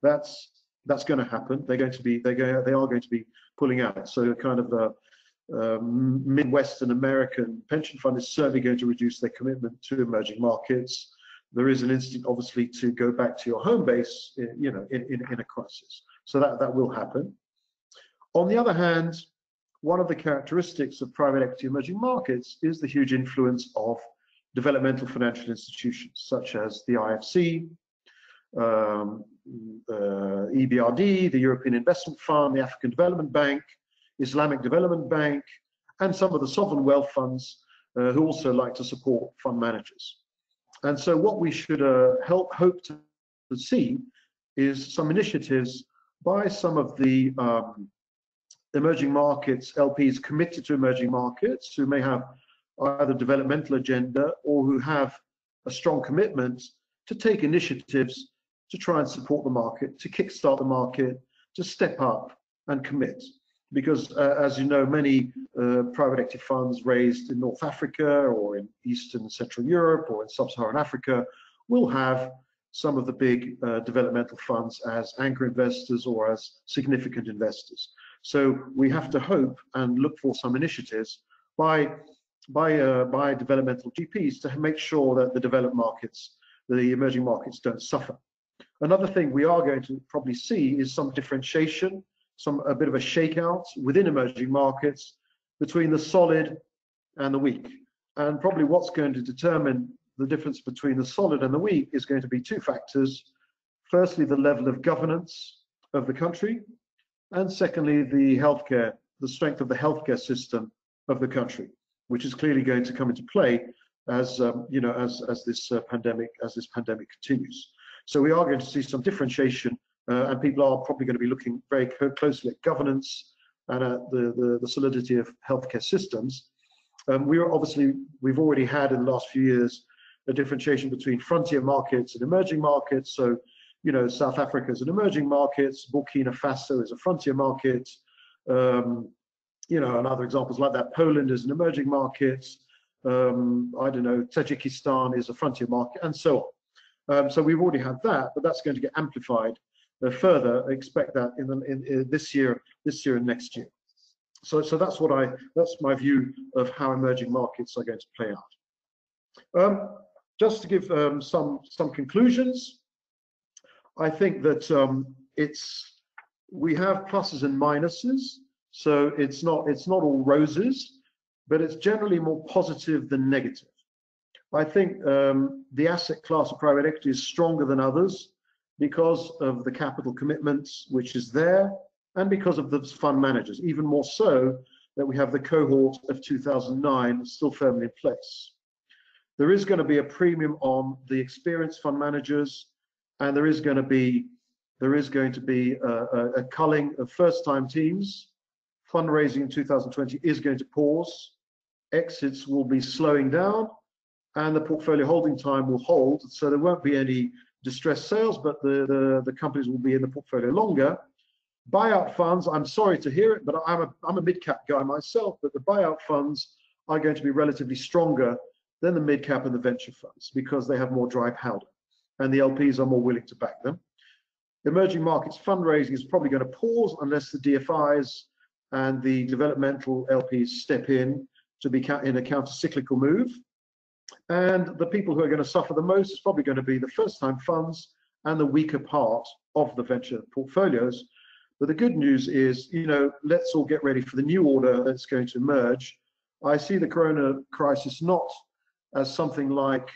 That's that's going to happen. They're going to be they go they are going to be pulling out. So kind of the um, Midwestern American pension fund is certainly going to reduce their commitment to emerging markets. There is an instinct, obviously, to go back to your home base, in, you know, in, in, in a crisis. So that, that will happen. On the other hand, one of the characteristics of private equity emerging markets is the huge influence of developmental financial institutions, such as the IFC, um, uh, EBRD, the European Investment Fund, the African Development Bank, Islamic Development Bank, and some of the sovereign wealth funds uh, who also like to support fund managers. And so what we should uh, help hope to see is some initiatives by some of the um, emerging markets LPs committed to emerging markets who may have either a developmental agenda or who have a strong commitment to take initiatives to try and support the market, to kickstart the market, to step up and commit because uh, as you know, many uh, private equity funds raised in North Africa or in Eastern and Central Europe or in Sub-Saharan Africa will have some of the big uh, developmental funds as anchor investors or as significant investors. So we have to hope and look for some initiatives by by uh, by developmental GPs to make sure that the developed markets, the emerging markets, don't suffer. Another thing we are going to probably see is some differentiation some a bit of a shakeout within emerging markets between the solid and the weak. And probably what's going to determine the difference between the solid and the weak is going to be two factors. Firstly, the level of governance of the country, and secondly, the healthcare, the strength of the healthcare system of the country, which is clearly going to come into play as um, you know as as this uh, pandemic as this pandemic continues. So we are going to see some differentiation and people are probably going to be looking very closely at governance and at the, the, the solidity of healthcare systems. Um, we are obviously, we've already had in the last few years a differentiation between frontier markets and emerging markets. So, you know, South Africa is an emerging market, Burkina Faso is a frontier market, um, you know, and other examples like that. Poland is an emerging market. Um, I don't know, Tajikistan is a frontier market, and so on. Um, so we've already had that, but that's going to get amplified uh, further, expect that in, the, in, in, this year, this year and next year. So, so that's what I, that's my view of how emerging markets are going to play out. Um, just to give um, some some conclusions, I think that um, it's we have pluses and minuses. So it's not, it's not all roses, but it's generally more positive than negative. I think um, the asset class of private equity is stronger than others because of the capital commitments which is there and because of the fund managers, even more so that we have the cohort of 2009 still firmly in place. There is going to be a premium on the experienced fund managers, and there is going to be there is going to be a, a, a culling of first-time teams. Fundraising in 2020 is going to pause. Exits will be slowing down, and the portfolio holding time will hold. So there won't be any distressed sales, but the, the, the companies will be in the portfolio longer. Buyout funds, I'm sorry to hear it, but I'm a, I'm a mid-cap guy myself, but the buyout funds are going to be relatively stronger than the mid-cap and the venture funds because they have more dry powder and the LPs are more willing to back them. Emerging markets fundraising is probably going to pause unless the DFIs and the developmental LPs step in to be in a counter-cyclical move. And the people who are going to suffer the most is probably going to be the first-time funds and the weaker part of the venture portfolios. But the good news is, you know, let's all get ready for the new order that's going to emerge. I see the corona crisis not as something like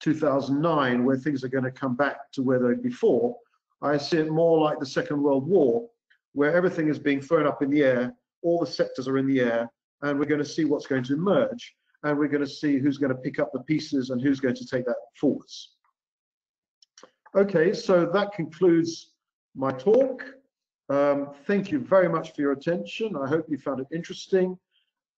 2009, where things are going to come back to where they were before. I see it more like the Second World War, where everything is being thrown up in the air, all the sectors are in the air, and we're going to see what's going to emerge and we're going to see who's going to pick up the pieces and who's going to take that forwards. Okay, so that concludes my talk. Um, thank you very much for your attention. I hope you found it interesting.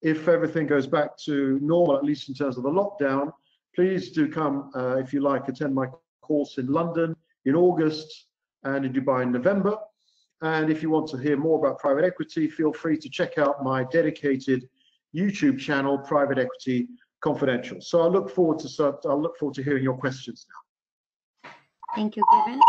If everything goes back to normal, at least in terms of the lockdown, please do come, uh, if you like, attend my course in London in August and in Dubai in November. And if you want to hear more about private equity, feel free to check out my dedicated YouTube channel, Private Equity Confidential. So I look forward to I look forward to hearing your questions now. Thank you, Gavin.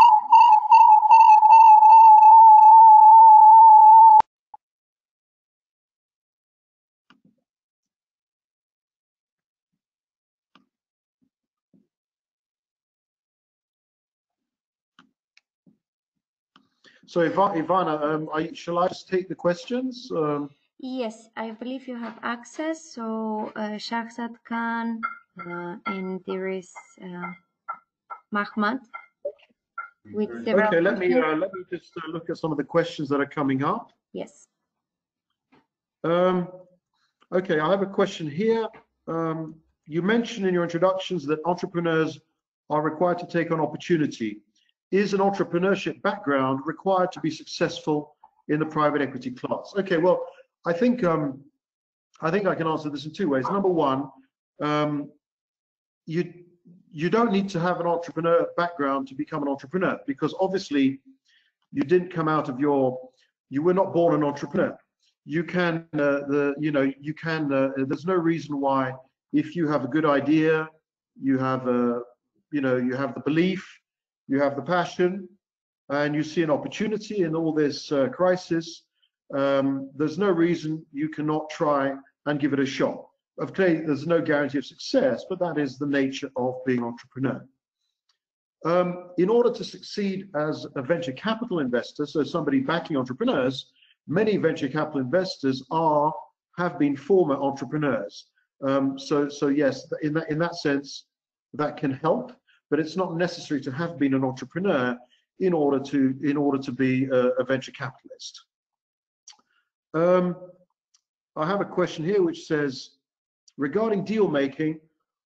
So Ivana, um, I, shall I just take the questions? Um, Yes, I believe you have access. So uh, Shahzad Khan uh, and there is uh, Mahmoud with several. Okay, let me uh, let me just uh, look at some of the questions that are coming up. Yes. Um, okay, I have a question here. Um, you mentioned in your introductions that entrepreneurs are required to take on opportunity. Is an entrepreneurship background required to be successful in the private equity class? Okay, well, I think um, I think I can answer this in two ways. Number one, um, you you don't need to have an entrepreneur background to become an entrepreneur because obviously you didn't come out of your you were not born an entrepreneur. You can uh, the you know you can uh, there's no reason why if you have a good idea, you have a you know you have the belief, you have the passion, and you see an opportunity in all this uh, crisis um, there's no reason you cannot try and give it a shot. Of course, there's no guarantee of success, but that is the nature of being entrepreneur. Um, in order to succeed as a venture capital investor, so somebody backing entrepreneurs, many venture capital investors are have been former entrepreneurs. Um, so, so yes, in that in that sense, that can help, but it's not necessary to have been an entrepreneur in order to in order to be a, a venture capitalist. Um, I have a question here which says, regarding deal making,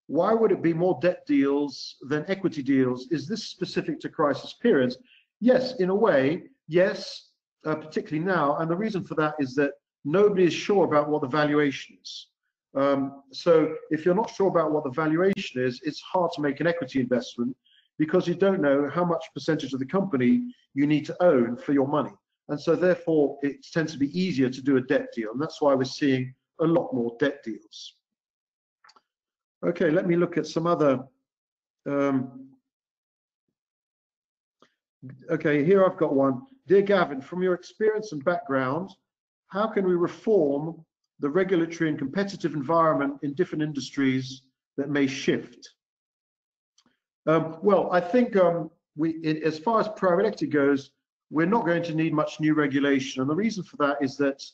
why would it be more debt deals than equity deals? Is this specific to crisis periods? Yes, in a way, yes, uh, particularly now. And the reason for that is that nobody is sure about what the valuation is. Um, so if you're not sure about what the valuation is, it's hard to make an equity investment because you don't know how much percentage of the company you need to own for your money. And so therefore it tends to be easier to do a debt deal. And that's why we're seeing a lot more debt deals. Okay, let me look at some other. Um, okay, here I've got one. Dear Gavin, from your experience and background, how can we reform the regulatory and competitive environment in different industries that may shift? Um, well, I think um, we, it, as far as private equity goes, we're not going to need much new regulation. And the reason for that is that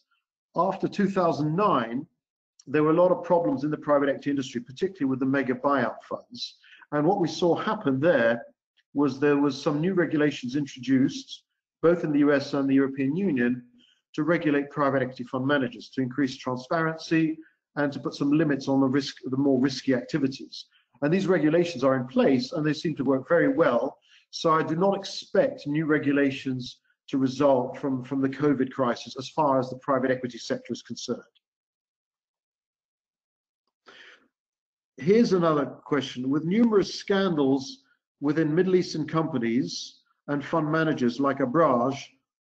after 2009, there were a lot of problems in the private equity industry, particularly with the mega buyout funds. And what we saw happen there was there was some new regulations introduced, both in the US and the European Union, to regulate private equity fund managers, to increase transparency and to put some limits on the risk, the more risky activities. And these regulations are in place and they seem to work very well. So I do not expect new regulations to result from, from the COVID crisis as far as the private equity sector is concerned. Here's another question. With numerous scandals within Middle Eastern companies and fund managers like Abraaj,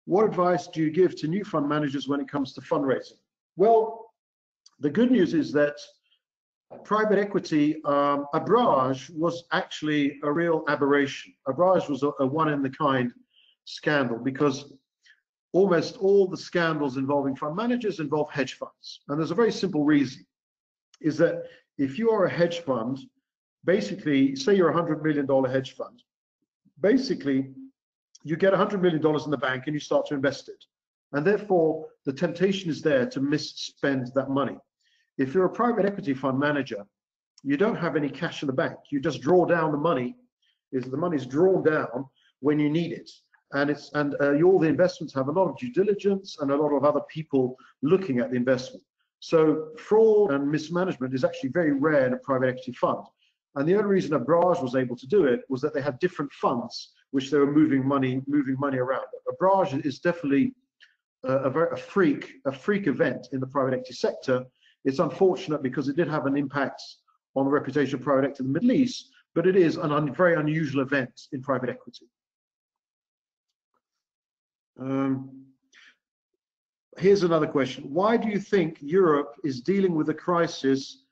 what advice do you give to new fund managers when it comes to fundraising? Well, the good news is that private equity, um, Abraaj was actually a real aberration. Abraaj was a, a one in the kind scandal because almost all the scandals involving fund managers involve hedge funds. And there's a very simple reason, is that if you are a hedge fund, basically, say you're a $100 million hedge fund, basically, you get $100 million in the bank and you start to invest it. And therefore, the temptation is there to misspend that money. If you're a private equity fund manager, you don't have any cash in the bank. You just draw down the money. Is the money is drawn down when you need it, and it's and uh, all the investments have a lot of due diligence and a lot of other people looking at the investment. So fraud and mismanagement is actually very rare in a private equity fund. And the only reason Abraaj was able to do it was that they had different funds which they were moving money moving money around. Abraaj is definitely a, a, very, a freak a freak event in the private equity sector. It's unfortunate because it did have an impact on the reputation of private equity in the Middle East, but it is a un, very unusual event in private equity. Um, here's another question. Why do you think Europe is dealing with the crisis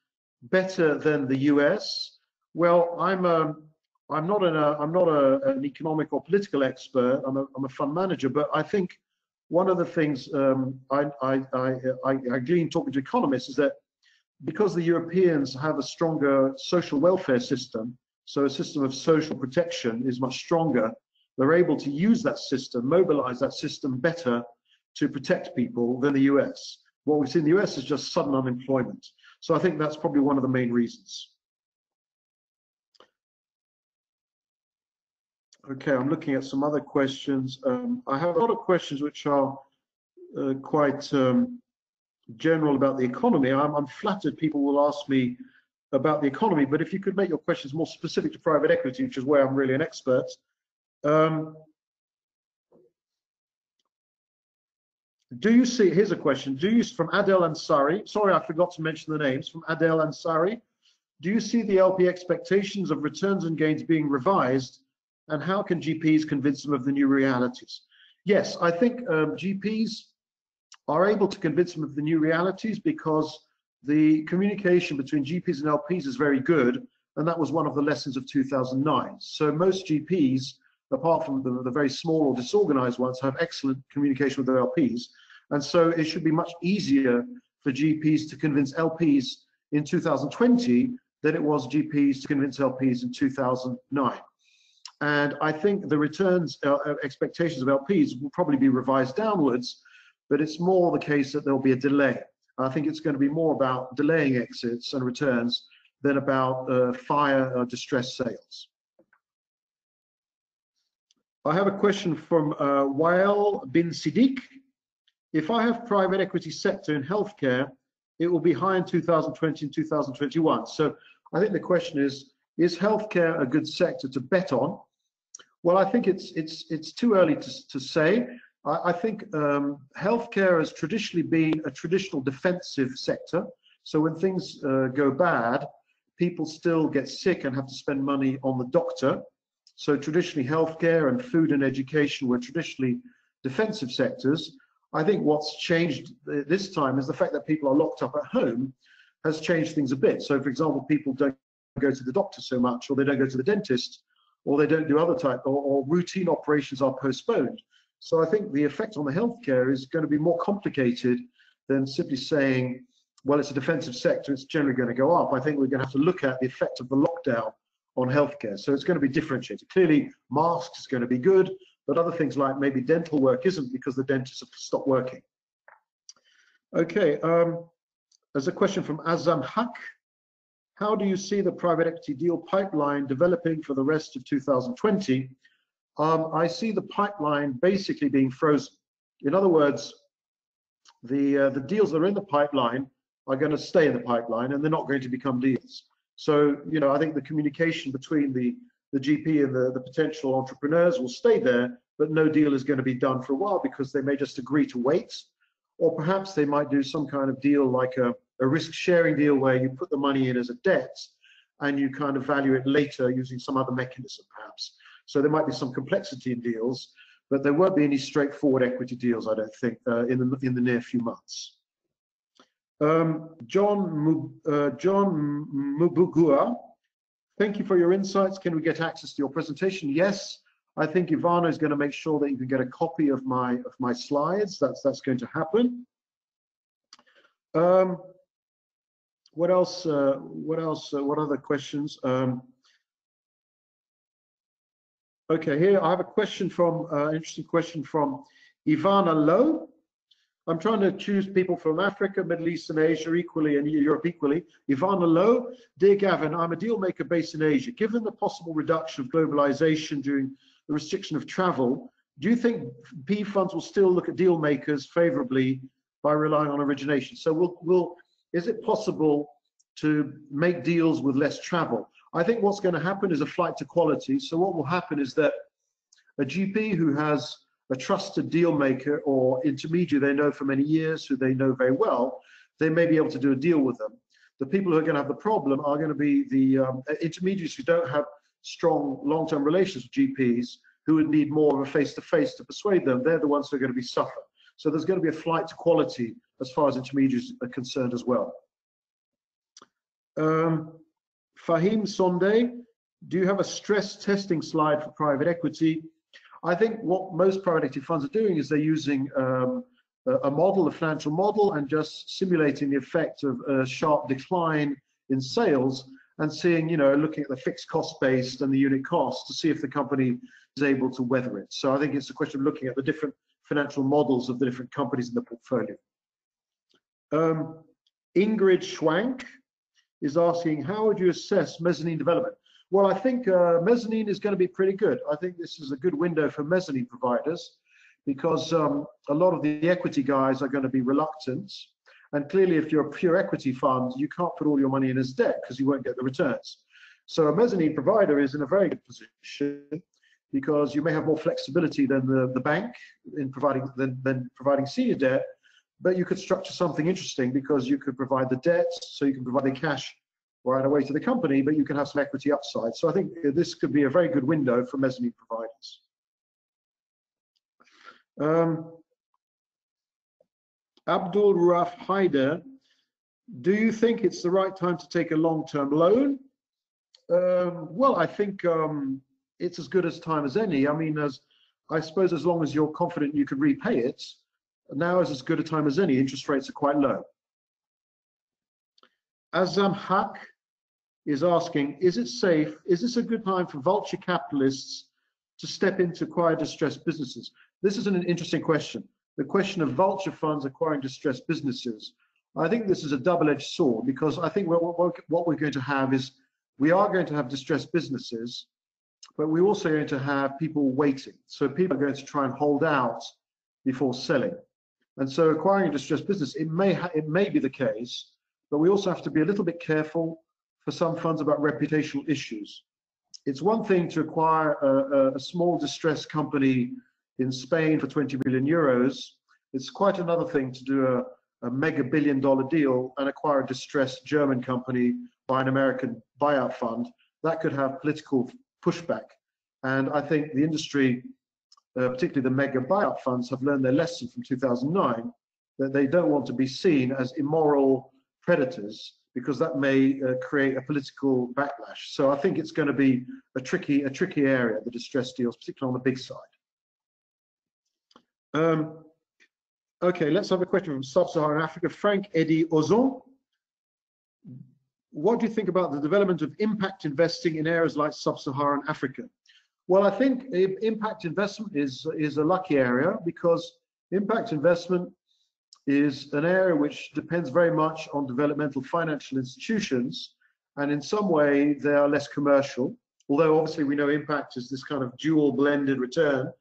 better than the US? Well, I'm a, um, I'm not an, a, I'm not a, an economic or political expert. I'm a, I'm a fund manager, but I think one of the things um, I, I, I, I, glean talking to economists is that because the Europeans have a stronger social welfare system, so a system of social protection is much stronger, they're able to use that system, mobilize that system better to protect people than the US. What we see in the US is just sudden unemployment. So I think that's probably one of the main reasons. Okay, I'm looking at some other questions. Um, I have a lot of questions which are uh, quite um, general about the economy. I'm, I'm, flattered people will ask me about the economy, but if you could make your questions more specific to private equity, which is where I'm really an expert. Um, do you see, here's a question, do you, from Adel Ansari, sorry I forgot to mention the names, from Adel Ansari, do you see the LP expectations of returns and gains being revised and how can GPs convince them of the new realities? Yes, I think um, GPs are able to convince them of the new realities because the communication between GPs and LPs is very good, and that was one of the lessons of 2009. So most GPs, apart from the, the very small or disorganized ones, have excellent communication with their LPs, and so it should be much easier for GPs to convince LPs in 2020 than it was GPs to convince LPs in 2009. And I think the returns uh, uh expectations of LPs will probably be revised downwards, but it's more the case that there'll be a delay. I think it's going to be more about delaying exits and returns than about uh, fire or distress sales. I have a question from uh, Wael bin Siddiq. If I have private equity sector in healthcare, it will be high in 2020 and 2021. So I think the question is, is healthcare a good sector to bet on? Well, I think it's it's it's too early to, to say. I, I think um, healthcare has traditionally been a traditional defensive sector. So when things uh, go bad, people still get sick and have to spend money on the doctor. So traditionally, healthcare and food and education were traditionally defensive sectors. I think what's changed this time is the fact that people are locked up at home has changed things a bit. So, for example, people don't go to the doctor so much, or they don't go to the dentist or they don't do other type, or, or routine operations are postponed. So I think the effect on the healthcare is going to be more complicated than simply saying, well, it's a defensive sector, it's generally going to go up. I think we're going to have to look at the effect of the lockdown on healthcare. So it's going to be differentiated. Clearly, masks is going to be good, but other things like maybe dental work isn't because the dentists have stopped working. Okay, um, there's a question from Azam Haq. How do you see the private equity deal pipeline developing for the rest of 2020? Um, I see the pipeline basically being frozen. In other words, the uh, the deals that are in the pipeline are going to stay in the pipeline and they're not going to become deals. So, you know, I think the communication between the the GP and the, the potential entrepreneurs will stay there, but no deal is going to be done for a while because they may just agree to wait or perhaps they might do some kind of deal like a, a risk sharing deal where you put the money in as a debt and you kind of value it later using some other mechanism perhaps. So there might be some complexity in deals, but there won't be any straightforward equity deals, I don't think, uh, in, the, in the near few months. Um, John, uh, John Mubugua, thank you for your insights. Can we get access to your presentation? Yes, I think Ivana is going to make sure that you can get a copy of my of my slides. That's that's going to happen. Um, what else? Uh, what else? Uh, what other questions? Um, okay, here I have a question from uh, interesting question from Ivana Lowe. I'm trying to choose people from Africa, Middle East, and Asia equally, and Europe equally. Ivana Lowe, dear Gavin, I'm a deal maker based in Asia. Given the possible reduction of globalization during the restriction of travel, do you think PE funds will still look at deal makers favorably by relying on origination? So we'll will is it possible to make deals with less travel? I think what's going to happen is a flight to quality. So what will happen is that a GP who has a trusted deal maker or intermediary they know for many years, who they know very well, they may be able to do a deal with them. The people who are going to have the problem are going to be the um, intermediaries who don't have strong long-term relations with GPs who would need more of a face-to-face -to, -face to persuade them, they're the ones who are going to be suffer. So there's going to be a flight to quality as far as intermediaries are concerned as well. Um, Fahim Sonde, do you have a stress testing slide for private equity? I think what most private equity funds are doing is they're using um, a model, a financial model, and just simulating the effect of a sharp decline in sales and seeing, you know, looking at the fixed cost base and the unit cost to see if the company is able to weather it. So I think it's a question of looking at the different financial models of the different companies in the portfolio. Um, Ingrid Schwank is asking, how would you assess mezzanine development? Well, I think uh, mezzanine is going to be pretty good. I think this is a good window for mezzanine providers because um, a lot of the equity guys are going to be reluctant and clearly, if you're a pure equity fund, you can't put all your money in as debt because you won't get the returns. So a mezzanine provider is in a very good position because you may have more flexibility than the, the bank in providing than, than providing senior debt, but you could structure something interesting because you could provide the debt, so you can provide the cash right away to the company, but you can have some equity upside. So I think this could be a very good window for mezzanine providers. Um, Abdul Raf Haider, do you think it's the right time to take a long-term loan? Um, well, I think um, it's as good as time as any. I mean, as I suppose as long as you're confident you can repay it, now is as good a time as any. Interest rates are quite low. Azam um, Haq is asking, is it safe, is this a good time for vulture capitalists to step into acquire distressed businesses? This is an interesting question the question of vulture funds acquiring distressed businesses, I think this is a double-edged sword because I think what, what we're going to have is we are going to have distressed businesses, but we're also going to have people waiting. So people are going to try and hold out before selling. And so acquiring a distressed business, it may, it may be the case, but we also have to be a little bit careful for some funds about reputational issues. It's one thing to acquire a, a small distressed company in Spain for 20 million euros. It's quite another thing to do a, a mega billion dollar deal and acquire a distressed German company by an American buyout fund. That could have political pushback. And I think the industry, uh, particularly the mega buyout funds, have learned their lesson from 2009 that they don't want to be seen as immoral predators because that may uh, create a political backlash. So I think it's going to be a tricky, a tricky area, the distressed deals, particularly on the big side. Um, okay, let's have a question from Sub-Saharan Africa. Frank Eddie Ozon. What do you think about the development of impact investing in areas like Sub-Saharan Africa? Well, I think impact investment is, is a lucky area because impact investment is an area which depends very much on developmental financial institutions, and in some way they are less commercial. Although obviously we know impact is this kind of dual blended return,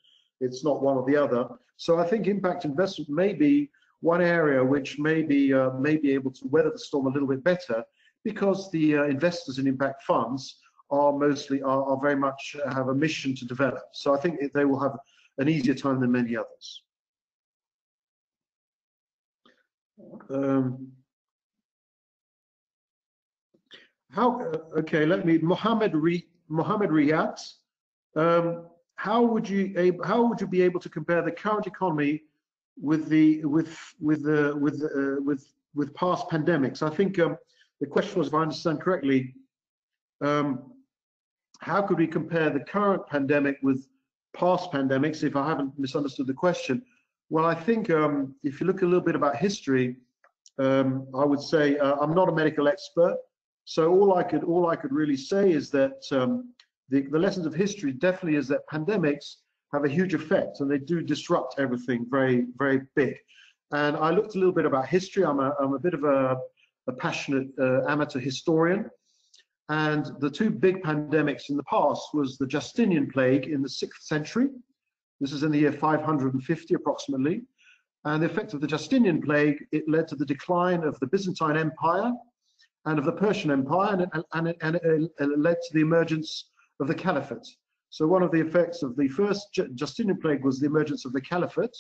it's not one or the other. So I think impact investment may be one area which may be, uh, may be able to weather the storm a little bit better because the uh, investors in impact funds are mostly are, are, very much uh, have a mission to develop. So I think they will have an easier time than many others. Um, how? Uh, okay, let me. Mohammed Mohammed Riyad. Um, how would you how would you be able to compare the current economy with the with with the with uh, with with past pandemics? I think um, the question was, if I understand correctly, um, how could we compare the current pandemic with past pandemics? If I haven't misunderstood the question, well, I think um, if you look a little bit about history, um, I would say uh, I'm not a medical expert, so all I could all I could really say is that um, the, the lessons of history definitely is that pandemics have a huge effect and they do disrupt everything very very big. And I looked a little bit about history. I'm a I'm a bit of a, a passionate uh, amateur historian, and the two big pandemics in the past was the Justinian plague in the sixth century this is in the year 550 approximately. And the effect of the Justinian plague, it led to the decline of the Byzantine Empire and of the Persian Empire, and, and, and, it, it led to the emergence of the Caliphate. So one of the effects of the first Justinian plague was the emergence of the Caliphate.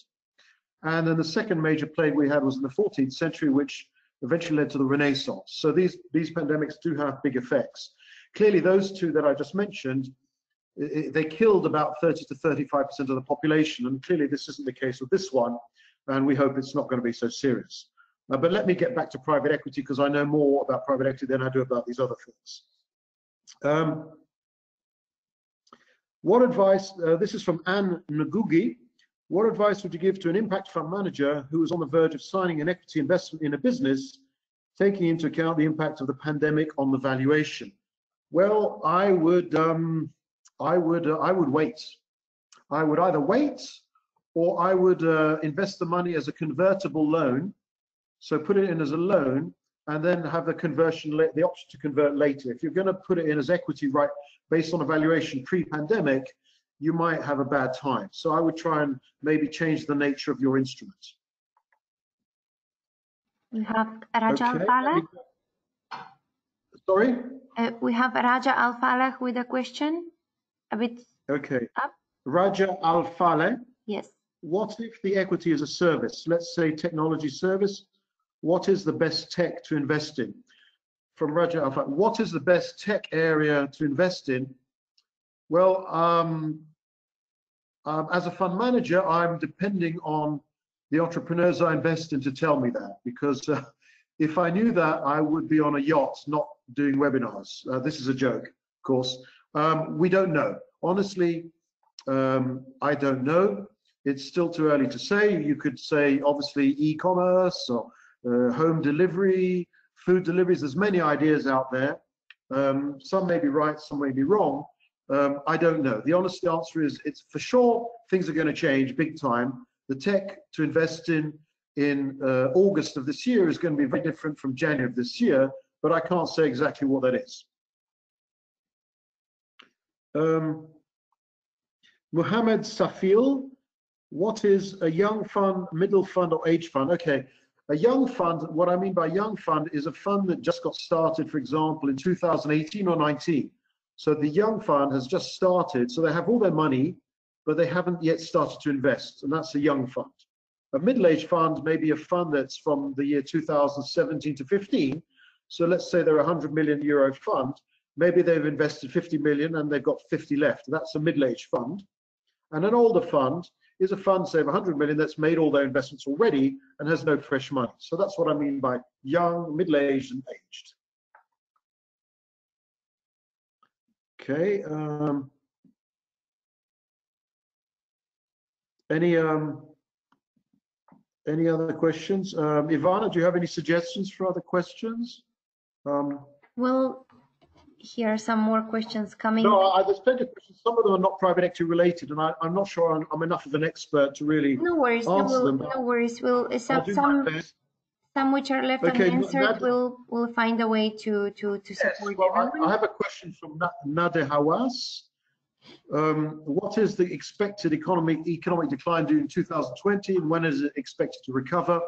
And then the second major plague we had was in the 14th century, which eventually led to the Renaissance. So these, these pandemics do have big effects. Clearly, those two that I just mentioned they killed about 30 to 35% of the population. And clearly this isn't the case with this one. And we hope it's not going to be so serious. Uh, but let me get back to private equity because I know more about private equity than I do about these other things. Um, what advice, uh, this is from Anne Ngugi, what advice would you give to an impact fund manager who is on the verge of signing an equity investment in a business, taking into account the impact of the pandemic on the valuation? Well, I would um, I would uh, I would wait. I would either wait or I would uh, invest the money as a convertible loan. So put it in as a loan and then have the conversion, the option to convert later. If you're going to put it in as equity right based on a valuation pre-pandemic, you might have a bad time. So I would try and maybe change the nature of your instrument. We have Raja okay. Al Sorry? Uh, we have Raja Al Faleh with a question a bit okay. up? Raja Al Faleh. Yes. What if the equity is a service? Let's say technology service. What is the best tech to invest in? From Raja Al Faleh, what is the best tech area to invest in? Well, um, um, as a fund manager, I'm depending on the entrepreneurs I invest in to tell me that because uh, if I knew that, I would be on a yacht, not doing webinars. Uh, this is a joke, of course. Um, we don't know. Honestly, um, I don't know. It's still too early to say. You could say, obviously, e-commerce or uh, home delivery, food deliveries. There's many ideas out there. Um, some may be right, some may be wrong. Um, I don't know. The honest answer is, it's for sure things are going to change big time. The tech to invest in in uh, August of this year is going to be very different from January of this year, but I can't say exactly what that is. Um, Muhammad Safil, what is a young fund, middle fund, or age fund? Okay, a young fund, what I mean by young fund is a fund that just got started, for example, in 2018 or 19. So the young fund has just started, so they have all their money, but they haven't yet started to invest, and that's a young fund. A middle-aged fund may be a fund that's from the year 2017 to 15. So let's say they're a 100 million euro fund, Maybe they've invested 50 million and they've got 50 left. That's a middle-aged fund. And an older fund is a fund, say, of 100 million that's made all their investments already and has no fresh money. So that's what I mean by young, middle-aged, and aged. Okay. Um, any um, any other questions? Um, Ivana, do you have any suggestions for other questions? Um, well, here are some more questions coming. No, I, there's plenty of questions. Some of them are not private equity related, and I, am not sure I'm, I'm, enough of an expert to really no worries, answer no, them. No worries. We'll some some, some which are left okay, unanswered. we'll we'll find a way to to to support yes, well, I, I, have a question from Nade Hawass. Um, what is the expected economic economic decline during 2020, and when is it expected to recover?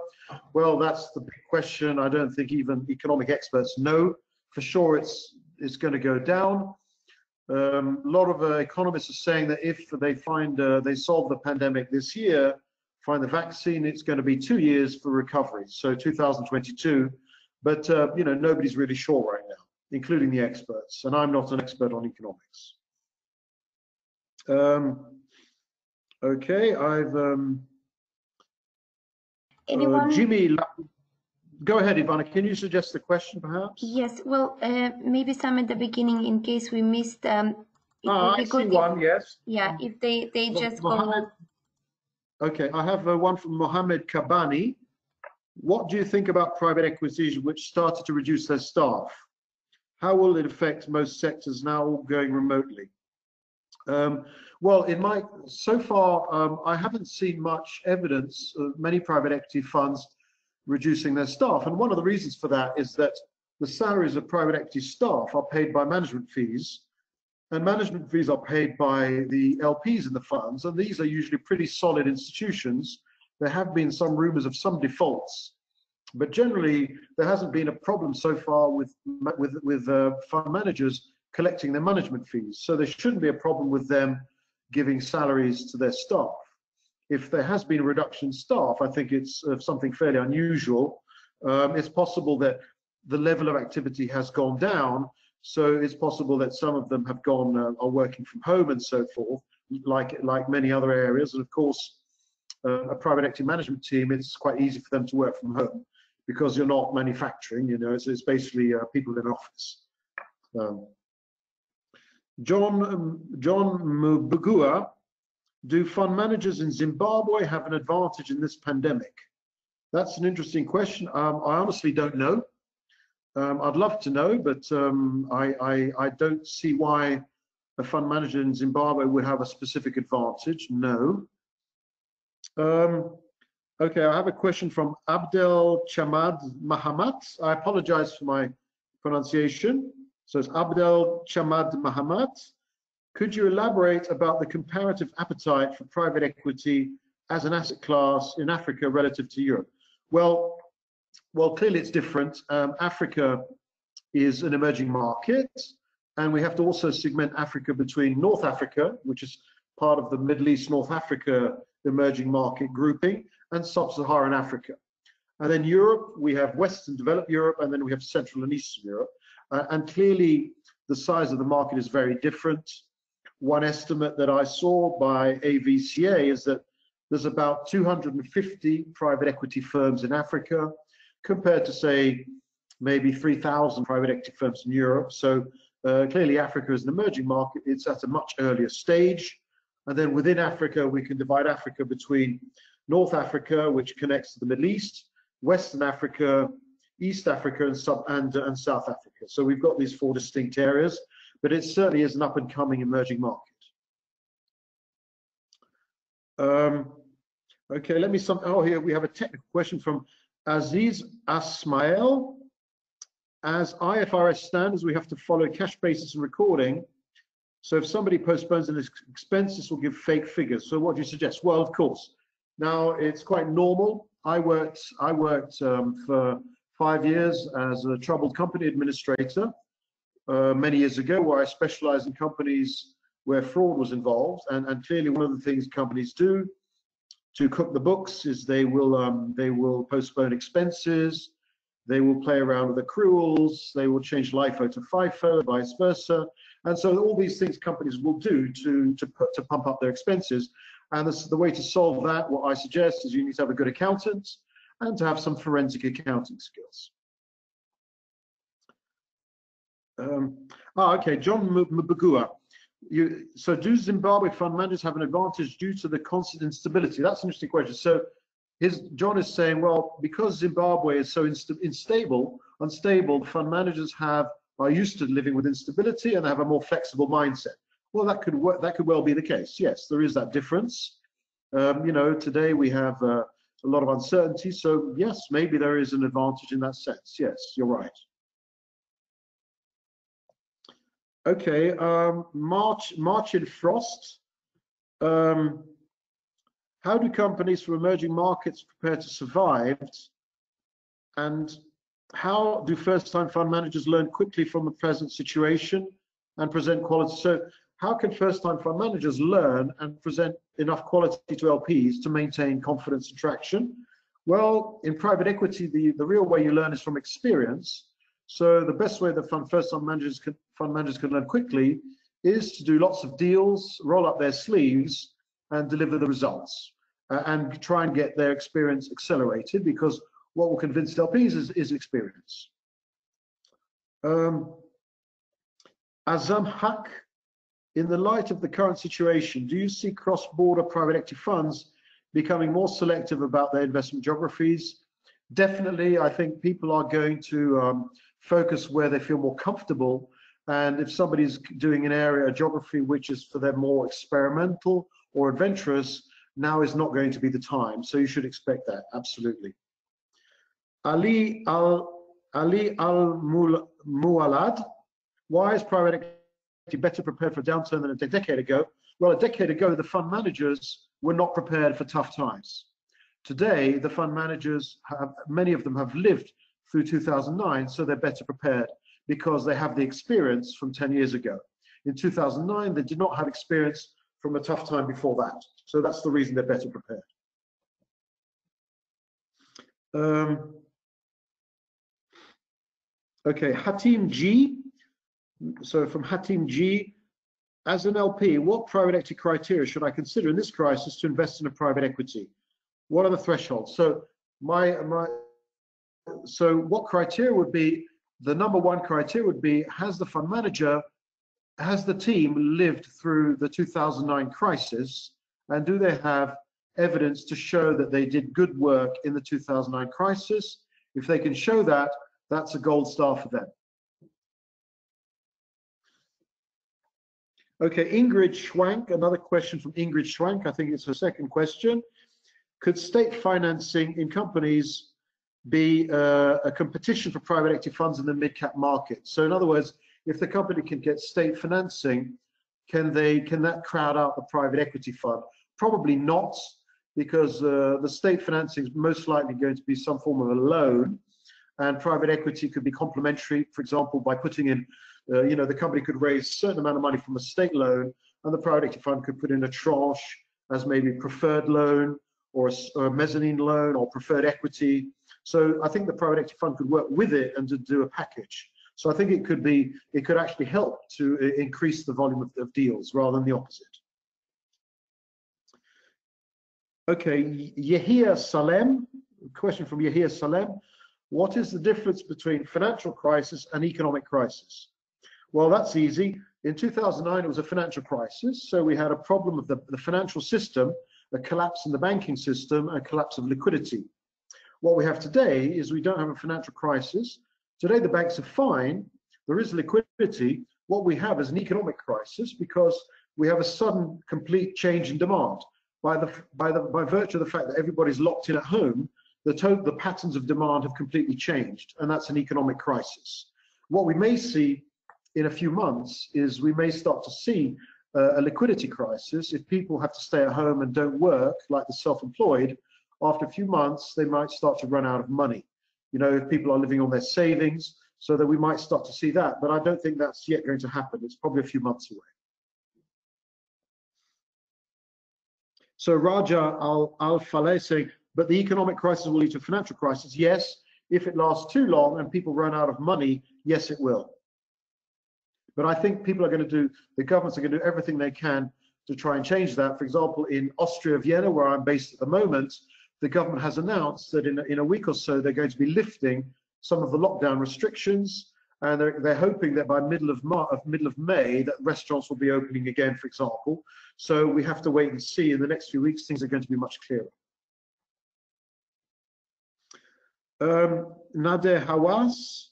Well, that's the big question. I don't think even economic experts know for sure. It's it's going to go down. Um, a lot of uh, economists are saying that if they find uh, they solve the pandemic this year, find the vaccine, it's going to be two years for recovery, so 2022. But uh, you know nobody's really sure right now, including the experts, and I'm not an expert on economics. Um, okay, I've um, Anyone? Uh, Jimmy Go ahead, Ivana. Can you suggest the question, perhaps? Yes. Well, uh, maybe some at the beginning, in case we missed. Um, ah, I see one. If, yes. Yeah, if they they just go. Okay, I have uh, one from Mohammed Kabani. What do you think about private acquisition, which started to reduce their staff? How will it affect most sectors now all going remotely? Um, well, in my so far, um, I haven't seen much evidence of many private equity funds reducing their staff. And one of the reasons for that is that the salaries of private equity staff are paid by management fees, and management fees are paid by the LPs in the funds, and these are usually pretty solid institutions. There have been some rumors of some defaults, but generally there hasn't been a problem so far with with with uh, fund managers collecting their management fees. So there shouldn't be a problem with them giving salaries to their staff if there has been a reduction in staff, I think it's uh, something fairly unusual. Um, it's possible that the level of activity has gone down, so it's possible that some of them have gone uh, are working from home and so forth, like like many other areas. And of course, uh, a private equity management team, it's quite easy for them to work from home because you're not manufacturing. You know, it's, it's basically uh, people in office. Um, John um, John Mbugua do fund managers in Zimbabwe have an advantage in this pandemic? That's an interesting question. Um, I honestly don't know. Um, I'd love to know, but um, I, I, I, don't see why a fund manager in Zimbabwe would have a specific advantage. No. Um, okay, I have a question from Abdel Chamad Mahamat. I apologize for my pronunciation. So it's Abdel Chamad Mahamat. Could you elaborate about the comparative appetite for private equity as an asset class in Africa relative to Europe? Well, well, clearly it's different. Um, Africa is an emerging market, and we have to also segment Africa between North Africa, which is part of the Middle East North Africa emerging market grouping, and Sub-Saharan Africa. And then Europe, we have Western developed Europe, and then we have Central and Eastern Europe. Uh, and clearly, the size of the market is very different one estimate that I saw by AVCA is that there's about 250 private equity firms in Africa compared to say maybe 3,000 private equity firms in Europe. So uh, clearly Africa is an emerging market. It's at a much earlier stage. And then within Africa, we can divide Africa between North Africa, which connects to the Middle East, Western Africa, East Africa, and, sub and, and South Africa. So we've got these four distinct areas but it certainly is an up and coming emerging market. Um, okay, let me some. Oh, here we have a technical question from Aziz Asmael. As IFRS standards, we have to follow cash basis and recording. So if somebody postpones an expense, this will give fake figures. So what do you suggest? Well, of course. Now it's quite normal. I worked I worked um, for five years as a troubled company administrator uh, many years ago where I specialized in companies where fraud was involved. And, and clearly one of the things companies do to cook the books is they will um, they will postpone expenses, they will play around with accruals, they will change LIFO to FIFO, vice versa. And so all these things companies will do to, to, put, to pump up their expenses. And this, the way to solve that, what I suggest is you need to have a good accountant and to have some forensic accounting skills. Um, oh, okay, John Mbugua. You, so do Zimbabwe fund managers have an advantage due to the constant instability? That's an interesting question. So his, John is saying, well, because Zimbabwe is so insta unstable, unstable, fund managers have are used to living with instability and have a more flexible mindset. Well, that could work, that could well be the case. Yes, there is that difference. Um, you know, today we have uh, a lot of uncertainty. So yes, maybe there is an advantage in that sense. Yes, you're right. Okay, um, March, Marcin Frost. Um, how do companies from emerging markets prepare to survive? And how do first-time fund managers learn quickly from the present situation and present quality? So how can first-time fund managers learn and present enough quality to LPs to maintain confidence and traction? Well, in private equity, the, the real way you learn is from experience. So the best way that fund first-time managers can, fund managers can learn quickly is to do lots of deals, roll up their sleeves, and deliver the results, uh, and try and get their experience accelerated because what will convince LPs is, is experience. Um, Azam Haq, in the light of the current situation, do you see cross-border private equity funds becoming more selective about their investment geographies? Definitely, I think people are going to um, focus where they feel more comfortable. And if somebody's doing an area, a geography, which is for them more experimental or adventurous, now is not going to be the time. So you should expect that, absolutely. Ali Al Ali Al Mualad, why is private equity better prepared for a downturn than a decade ago? Well, a decade ago, the fund managers were not prepared for tough times. Today, the fund managers, have, many of them have lived through 2009, so they're better prepared because they have the experience from 10 years ago. In 2009, they did not have experience from a tough time before that. So that's the reason they're better prepared. Um, okay, Hatim G. So from Hatim G, as an LP, what private equity criteria should I consider in this crisis to invest in a private equity? What are the thresholds? So my my so what criteria would be the number one criteria would be has the fund manager has the team lived through the 2009 crisis? And do they have evidence to show that they did good work in the 2009 crisis? If they can show that that's a gold star for them. Okay ingrid schwank another question from ingrid schwank. I think it's her second question. Could state financing in companies be uh, a competition for private equity funds in the mid-cap market. So in other words, if the company can get state financing, can they can that crowd out the private equity fund? Probably not, because uh, the state financing is most likely going to be some form of a loan, and private equity could be complementary. For example, by putting in, uh, you know, the company could raise a certain amount of money from a state loan, and the private equity fund could put in a tranche as maybe preferred loan or a, or a mezzanine loan or preferred equity so I think the private equity fund could work with it and to do a package. So I think it could be, it could actually help to uh, increase the volume of, of deals rather than the opposite. Okay, Yahia Salem, question from Yahia Salem. What is the difference between financial crisis and economic crisis? Well, that's easy. In 2009, it was a financial crisis. So we had a problem of the, the financial system, a collapse in the banking system, a collapse of liquidity. What we have today is we don't have a financial crisis. Today the banks are fine. There is liquidity. What we have is an economic crisis because we have a sudden complete change in demand. By the by the by virtue of the fact that everybody's locked in at home, the total, the patterns of demand have completely changed, and that's an economic crisis. What we may see in a few months is we may start to see uh, a liquidity crisis if people have to stay at home and don't work, like the self-employed, after a few months, they might start to run out of money. You know, if people are living on their savings, so that we might start to see that. But I don't think that's yet going to happen. It's probably a few months away. So Raja Al Al Faleh saying, but the economic crisis will lead to financial crisis. Yes, if it lasts too long and people run out of money, yes, it will. But I think people are going to do, the governments are going to do everything they can to try and change that. For example, in Austria, Vienna, where I'm based at the moment, the government has announced that in, in a week or so they're going to be lifting some of the lockdown restrictions and they're, they're hoping that by middle of, middle of May that restaurants will be opening again, for example. So we have to wait and see. In the next few weeks, things are going to be much clearer. Um, Nader Hawass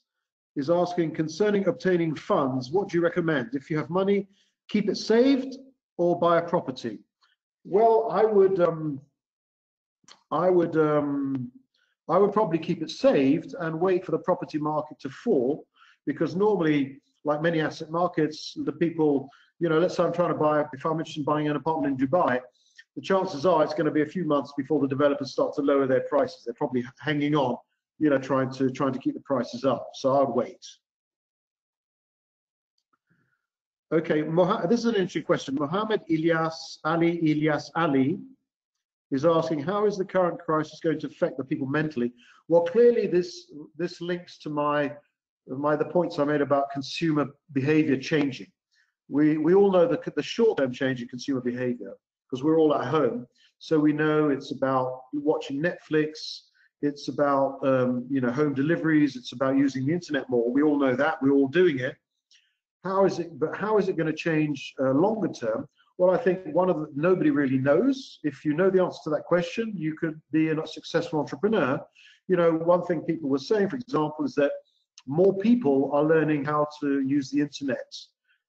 is asking concerning obtaining funds, what do you recommend? If you have money, keep it saved or buy a property? Well, I would, um, I would, um, I would probably keep it saved and wait for the property market to fall, because normally, like many asset markets, the people, you know, let's say I'm trying to buy, if I'm interested in buying an apartment in Dubai, the chances are it's going to be a few months before the developers start to lower their prices. They're probably hanging on, you know, trying to trying to keep the prices up. So I'd wait. Okay, this is an interesting question. Mohammed Ilyas Ali Ilyas Ali is asking, how is the current crisis going to affect the people mentally? Well, clearly this this links to my my the points I made about consumer behavior changing. We we all know the the short-term change in consumer behavior because we're all at home. So we know it's about watching Netflix, it's about um, you know home deliveries, it's about using the internet more. We all know that, we're all doing it. How is it? But how is it going to change uh, longer term? Well, I think one of the, nobody really knows. If you know the answer to that question, you could be a successful entrepreneur. You know, one thing people were saying, for example, is that more people are learning how to use the internet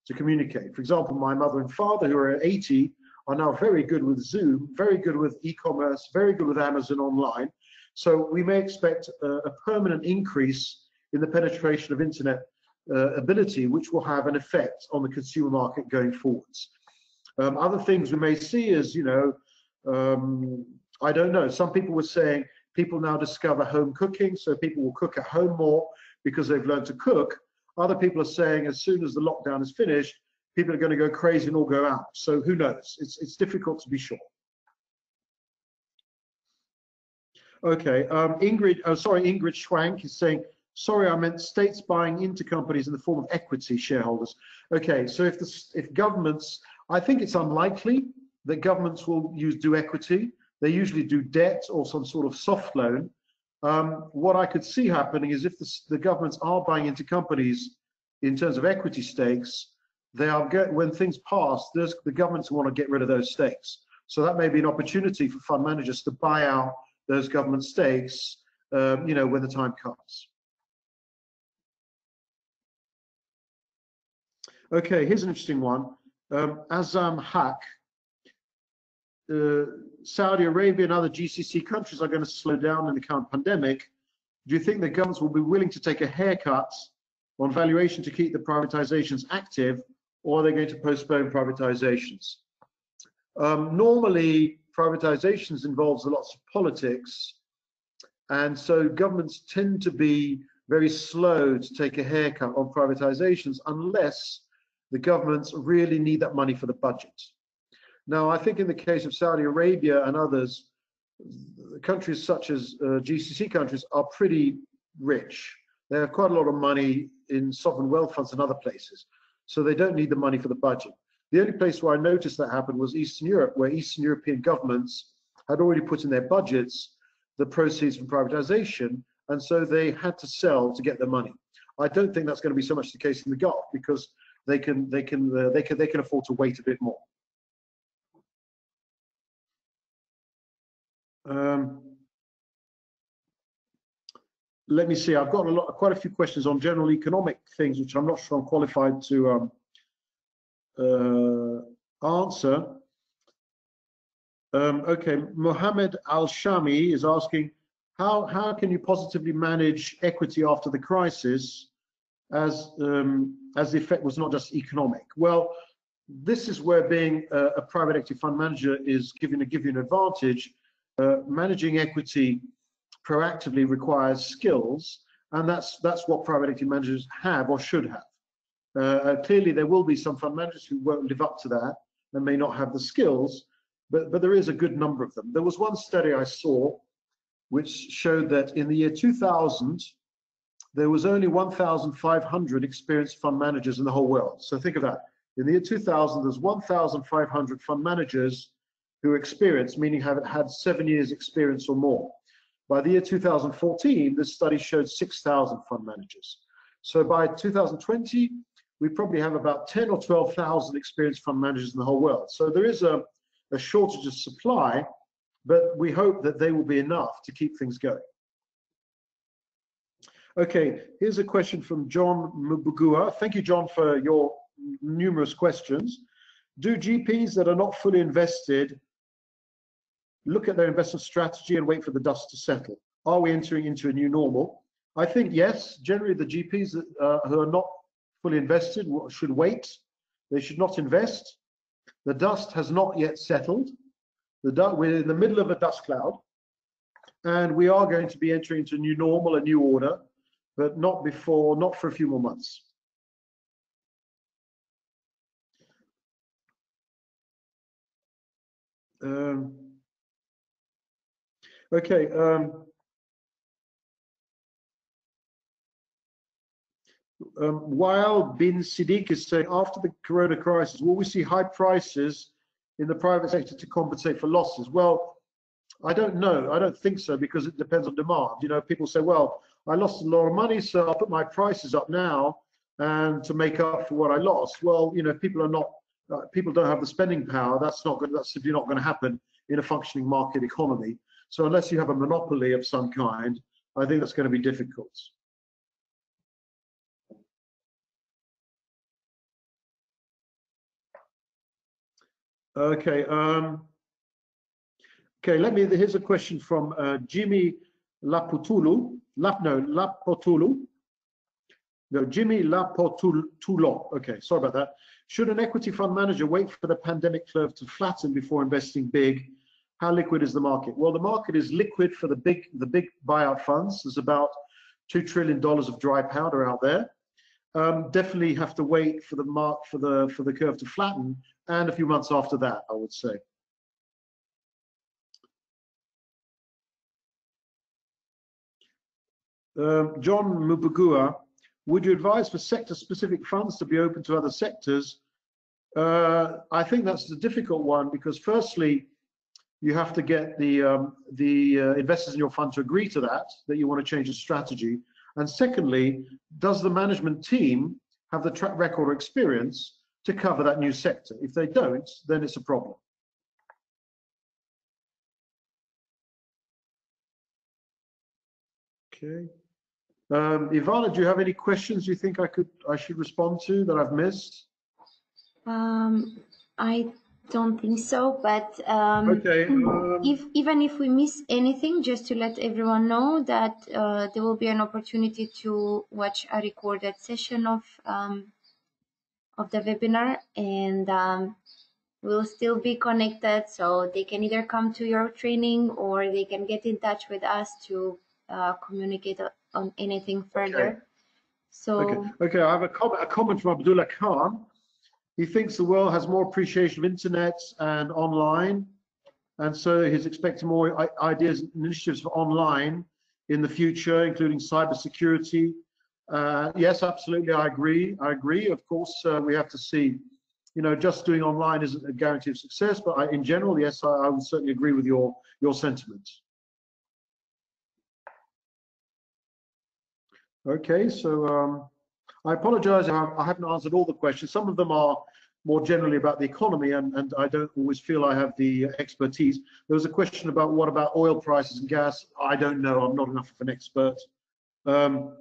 to communicate. For example, my mother and father, who are 80, are now very good with Zoom, very good with e-commerce, very good with Amazon online. So we may expect a, a permanent increase in the penetration of internet uh, ability, which will have an effect on the consumer market going forwards. Um, other things we may see is, you know, um, I don't know, some people were saying people now discover home cooking, so people will cook at home more because they've learned to cook. Other people are saying as soon as the lockdown is finished, people are going to go crazy and all go out. So who knows? It's, it's difficult to be sure. Okay, um, Ingrid, oh, sorry, Ingrid Schwank is saying, sorry, I meant states buying into companies in the form of equity shareholders. Okay, so if the, if governments, I think it's unlikely that governments will use do equity. They usually do debt or some sort of soft loan. Um, what I could see happening is if the, the governments are buying into companies in terms of equity stakes, they are get, when things pass, the governments want to get rid of those stakes. So that may be an opportunity for fund managers to buy out those government stakes, um, you know, when the time comes. Okay, here's an interesting one. Um, Azam Haq, uh, Saudi Arabia and other GCC countries are going to slow down in the current pandemic. Do you think the governments will be willing to take a haircut on valuation to keep the privatizations active or are they going to postpone privatizations? Um, normally, privatizations involves lots of politics, and so governments tend to be very slow to take a haircut on privatizations unless the governments really need that money for the budget. Now, I think in the case of Saudi Arabia and others, countries such as uh, GCC countries are pretty rich. They have quite a lot of money in sovereign wealth funds and other places so they don't need the money for the budget. The only place where I noticed that happen was Eastern Europe, where Eastern European governments had already put in their budgets the proceeds from privatization, and so they had to sell to get their money. I don't think that's going to be so much the case in the Gulf because they can they can uh, they can they can afford to wait a bit more. Um, let me see. I've got a lot, quite a few questions on general economic things, which I'm not sure I'm qualified to um, uh, answer. Um, okay, Mohammed Al Shami is asking, how how can you positively manage equity after the crisis, as um, as the effect was not just economic? Well, this is where being a, a private equity fund manager is giving a give you an advantage. Uh, managing equity proactively requires skills, and that's that's what private equity managers have or should have. Uh, uh, clearly, there will be some fund managers who won't live up to that and may not have the skills, but but there is a good number of them. There was one study I saw which showed that in the year 2000 there was only 1,500 experienced fund managers in the whole world. So think of that. In the year 2000, there's 1,500 fund managers who are experienced, meaning have had seven years experience or more. By the year 2014, this study showed 6,000 fund managers. So by 2020, we probably have about 10 or 12,000 experienced fund managers in the whole world. So there is a, a shortage of supply, but we hope that they will be enough to keep things going. Okay, here's a question from John Mubugua. Thank you, John, for your numerous questions. Do GPs that are not fully invested look at their investment strategy and wait for the dust to settle? Are we entering into a new normal? I think yes. Generally, the GPs uh, who are not fully invested should wait. They should not invest. The dust has not yet settled. We're in the middle of a dust cloud, and we are going to be entering into a new normal, a new order, but not before, not for a few more months. Um, okay. Um, um, while bin Siddiq is saying after the corona crisis, will we see high prices in the private sector to compensate for losses? Well, I don't know. I don't think so because it depends on demand. You know, people say, well, I lost a lot of money, so I'll put my prices up now and to make up for what I lost. Well, you know, people are not, uh, people don't have the spending power. That's not good. That's simply not going to happen in a functioning market economy. So unless you have a monopoly of some kind, I think that's going to be difficult. Okay. Um, okay. Let me. Here's a question from uh, Jimmy Laputulu. No, Lapotulu. No, Jimmy Lapotulo. Okay, sorry about that. Should an equity fund manager wait for the pandemic curve to flatten before investing big? How liquid is the market? Well, the market is liquid for the big the big buyout funds. There's about two trillion dollars of dry powder out there. Um, definitely have to wait for the mark for the for the curve to flatten and a few months after that, I would say. Um, John Mubugua, would you advise for sector-specific funds to be open to other sectors? Uh, I think that's a difficult one because firstly, you have to get the um, the uh, investors in your fund to agree to that, that you want to change the strategy. And secondly, does the management team have the track record or experience to cover that new sector. If they don't, then it's a problem. Okay. Um, Ivana, do you have any questions you think I could I should respond to that I've missed? Um, I don't think so, but um, okay. Um, if even if we miss anything, just to let everyone know that uh, there will be an opportunity to watch a recorded session of um, of the webinar and um, we'll still be connected so they can either come to your training or they can get in touch with us to uh, communicate on anything further. Okay. So okay, okay. I have a comment, a comment from Abdullah Khan. He thinks the world has more appreciation of internet and online, and so he's expecting more ideas and initiatives for online in the future, including cybersecurity, uh, yes, absolutely, I agree. I agree. Of course, uh, we have to see, you know, just doing online isn't a guarantee of success, but I, in general, yes, I, I, would certainly agree with your, your sentiments. Okay, so um, I apologize I, I haven't answered all the questions. Some of them are more generally about the economy, and, and I don't always feel I have the expertise. There was a question about what about oil prices and gas. I don't know. I'm not enough of an expert. Um,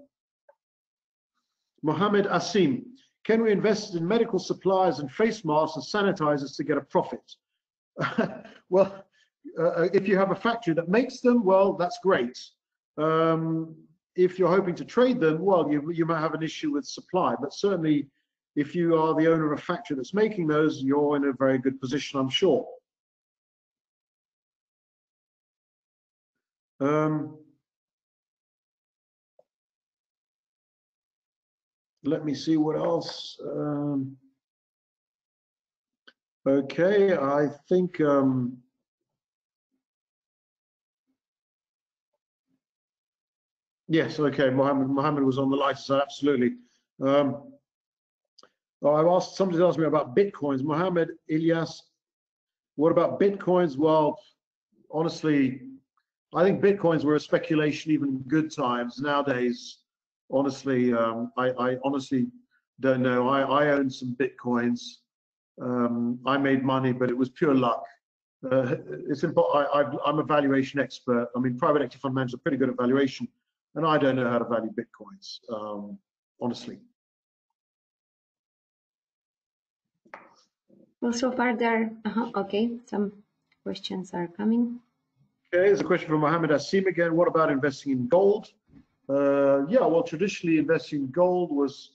Mohammed Asim, can we invest in medical supplies and face masks and sanitizers to get a profit? well, uh, if you have a factory that makes them, well, that's great. Um, if you're hoping to trade them, well, you, you might have an issue with supply, but certainly if you are the owner of a factory that's making those, you're in a very good position, I'm sure. Um, let me see what else. Um, okay, I think um, yes. Okay, Mohammed. Mohammed was on the lighter side. Absolutely. Um, I've asked somebody asked me about bitcoins. Mohammed Ilyas, what about bitcoins? Well, honestly, I think bitcoins were a speculation even in good times. Nowadays, honestly, um, I, I, honestly don't know. I, I own some bitcoins. Um, I made money, but it was pure luck. Uh, it's important. I, am a valuation expert. I mean, private equity fund managers are pretty good at valuation. And I don't know how to value bitcoins, um, honestly. Well, so far there, uh -huh, okay, some questions are coming. Okay, there's a question from Mohammed Asim again. What about investing in gold? Uh, yeah, well, traditionally investing in gold was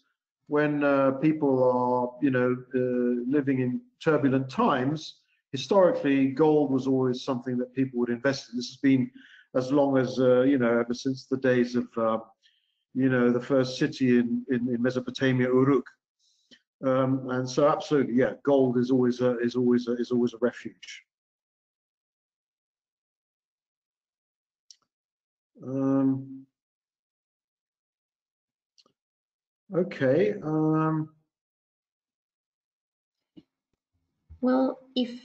when uh, people are, you know, uh, living in turbulent times. Historically, gold was always something that people would invest in. This has been as long as, uh, you know, ever since the days of, uh, you know, the first city in, in, in Mesopotamia, Uruk. Um, and so, absolutely, yeah, gold is always a, is always a, is always a refuge. Um, okay. Um, well, if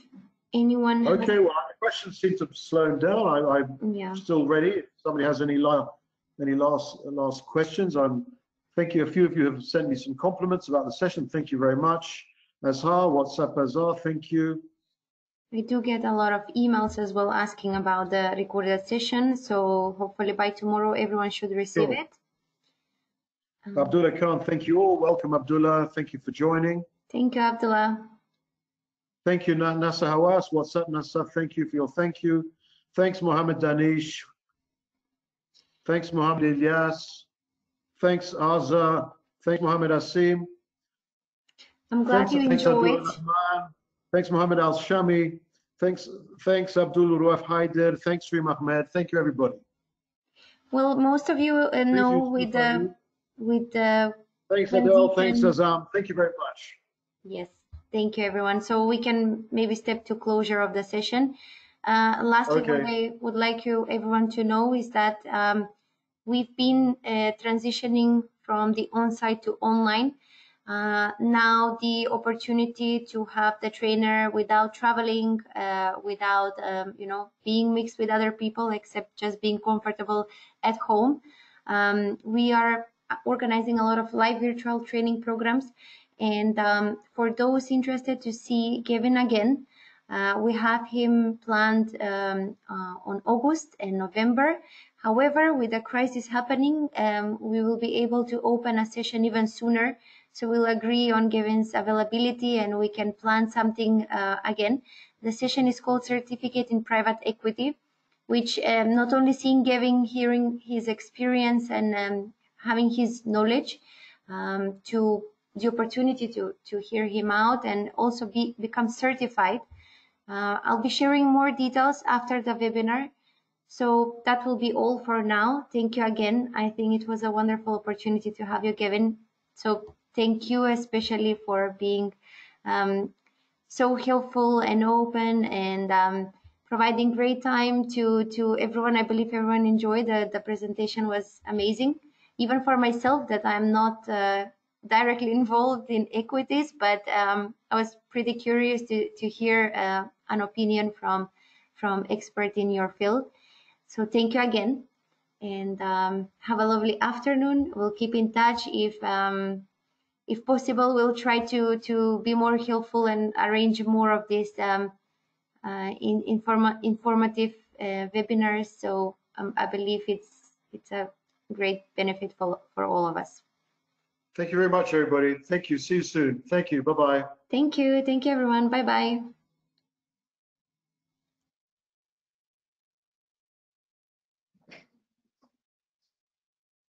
anyone. Okay. Well, the questions seem to have slowed down. I, am yeah. still ready. If somebody has any last any last last questions, I'm. Thank you. A few of you have sent me some compliments about the session. Thank you very much. Azhar, WhatsApp Azhar, thank you. We do get a lot of emails as well asking about the recorded session. So hopefully by tomorrow, everyone should receive sure. it. Um, Abdullah Khan, thank you all. Welcome, Abdullah. Thank you for joining. Thank you, Abdullah. Thank you, Nasa Hawass. What's up, Nasa? Thank you for your thank you. Thanks, Mohammed Danish. Thanks, Mohammed Ilyas. Thanks, Azza. Thanks, Mohammed Asim. I'm glad thanks, you enjoyed. Thanks, Mohammed Al Shami. Thanks, thanks, Abdul Rauf Haider. Thanks, Reem Ahmed. Thank you, everybody. Well, most of you uh, know with the with the. Thanks, Adele. Thanks, Azam. Thank you very much. Yes, thank you, everyone. So we can maybe step to closure of the session. Uh, lastly, okay. what I would like you everyone to know is that um, we've been uh, transitioning from the on-site to online. Uh, now the opportunity to have the trainer without traveling, uh, without um, you know being mixed with other people, except just being comfortable at home. Um, we are organizing a lot of live virtual training programs, and um, for those interested to see Gavin again, uh, we have him planned um, uh, on August and November. However, with the crisis happening, um, we will be able to open a session even sooner so we'll agree on Gavin's availability and we can plan something uh, again. The session is called Certificate in Private Equity, which um, not only seeing Gavin, hearing his experience and um, having his knowledge um, to the opportunity to, to hear him out and also be, become certified. Uh, I'll be sharing more details after the webinar. So that will be all for now. Thank you again. I think it was a wonderful opportunity to have you, Gavin. So thank you especially for being um, so helpful and open and um, providing great time to to everyone. I believe everyone enjoyed the the presentation was amazing. Even for myself, that I'm not uh, directly involved in equities, but um, I was pretty curious to to hear uh, an opinion from from expert in your field. So thank you again, and um, have a lovely afternoon. We'll keep in touch if um, if possible, we'll try to, to be more helpful and arrange more of these um, uh, in, informa informative uh, webinars. So um, I believe it's, it's a great benefit for, for all of us. Thank you very much, everybody. Thank you. See you soon. Thank you. Bye-bye. Thank you. Thank you, everyone. Bye-bye.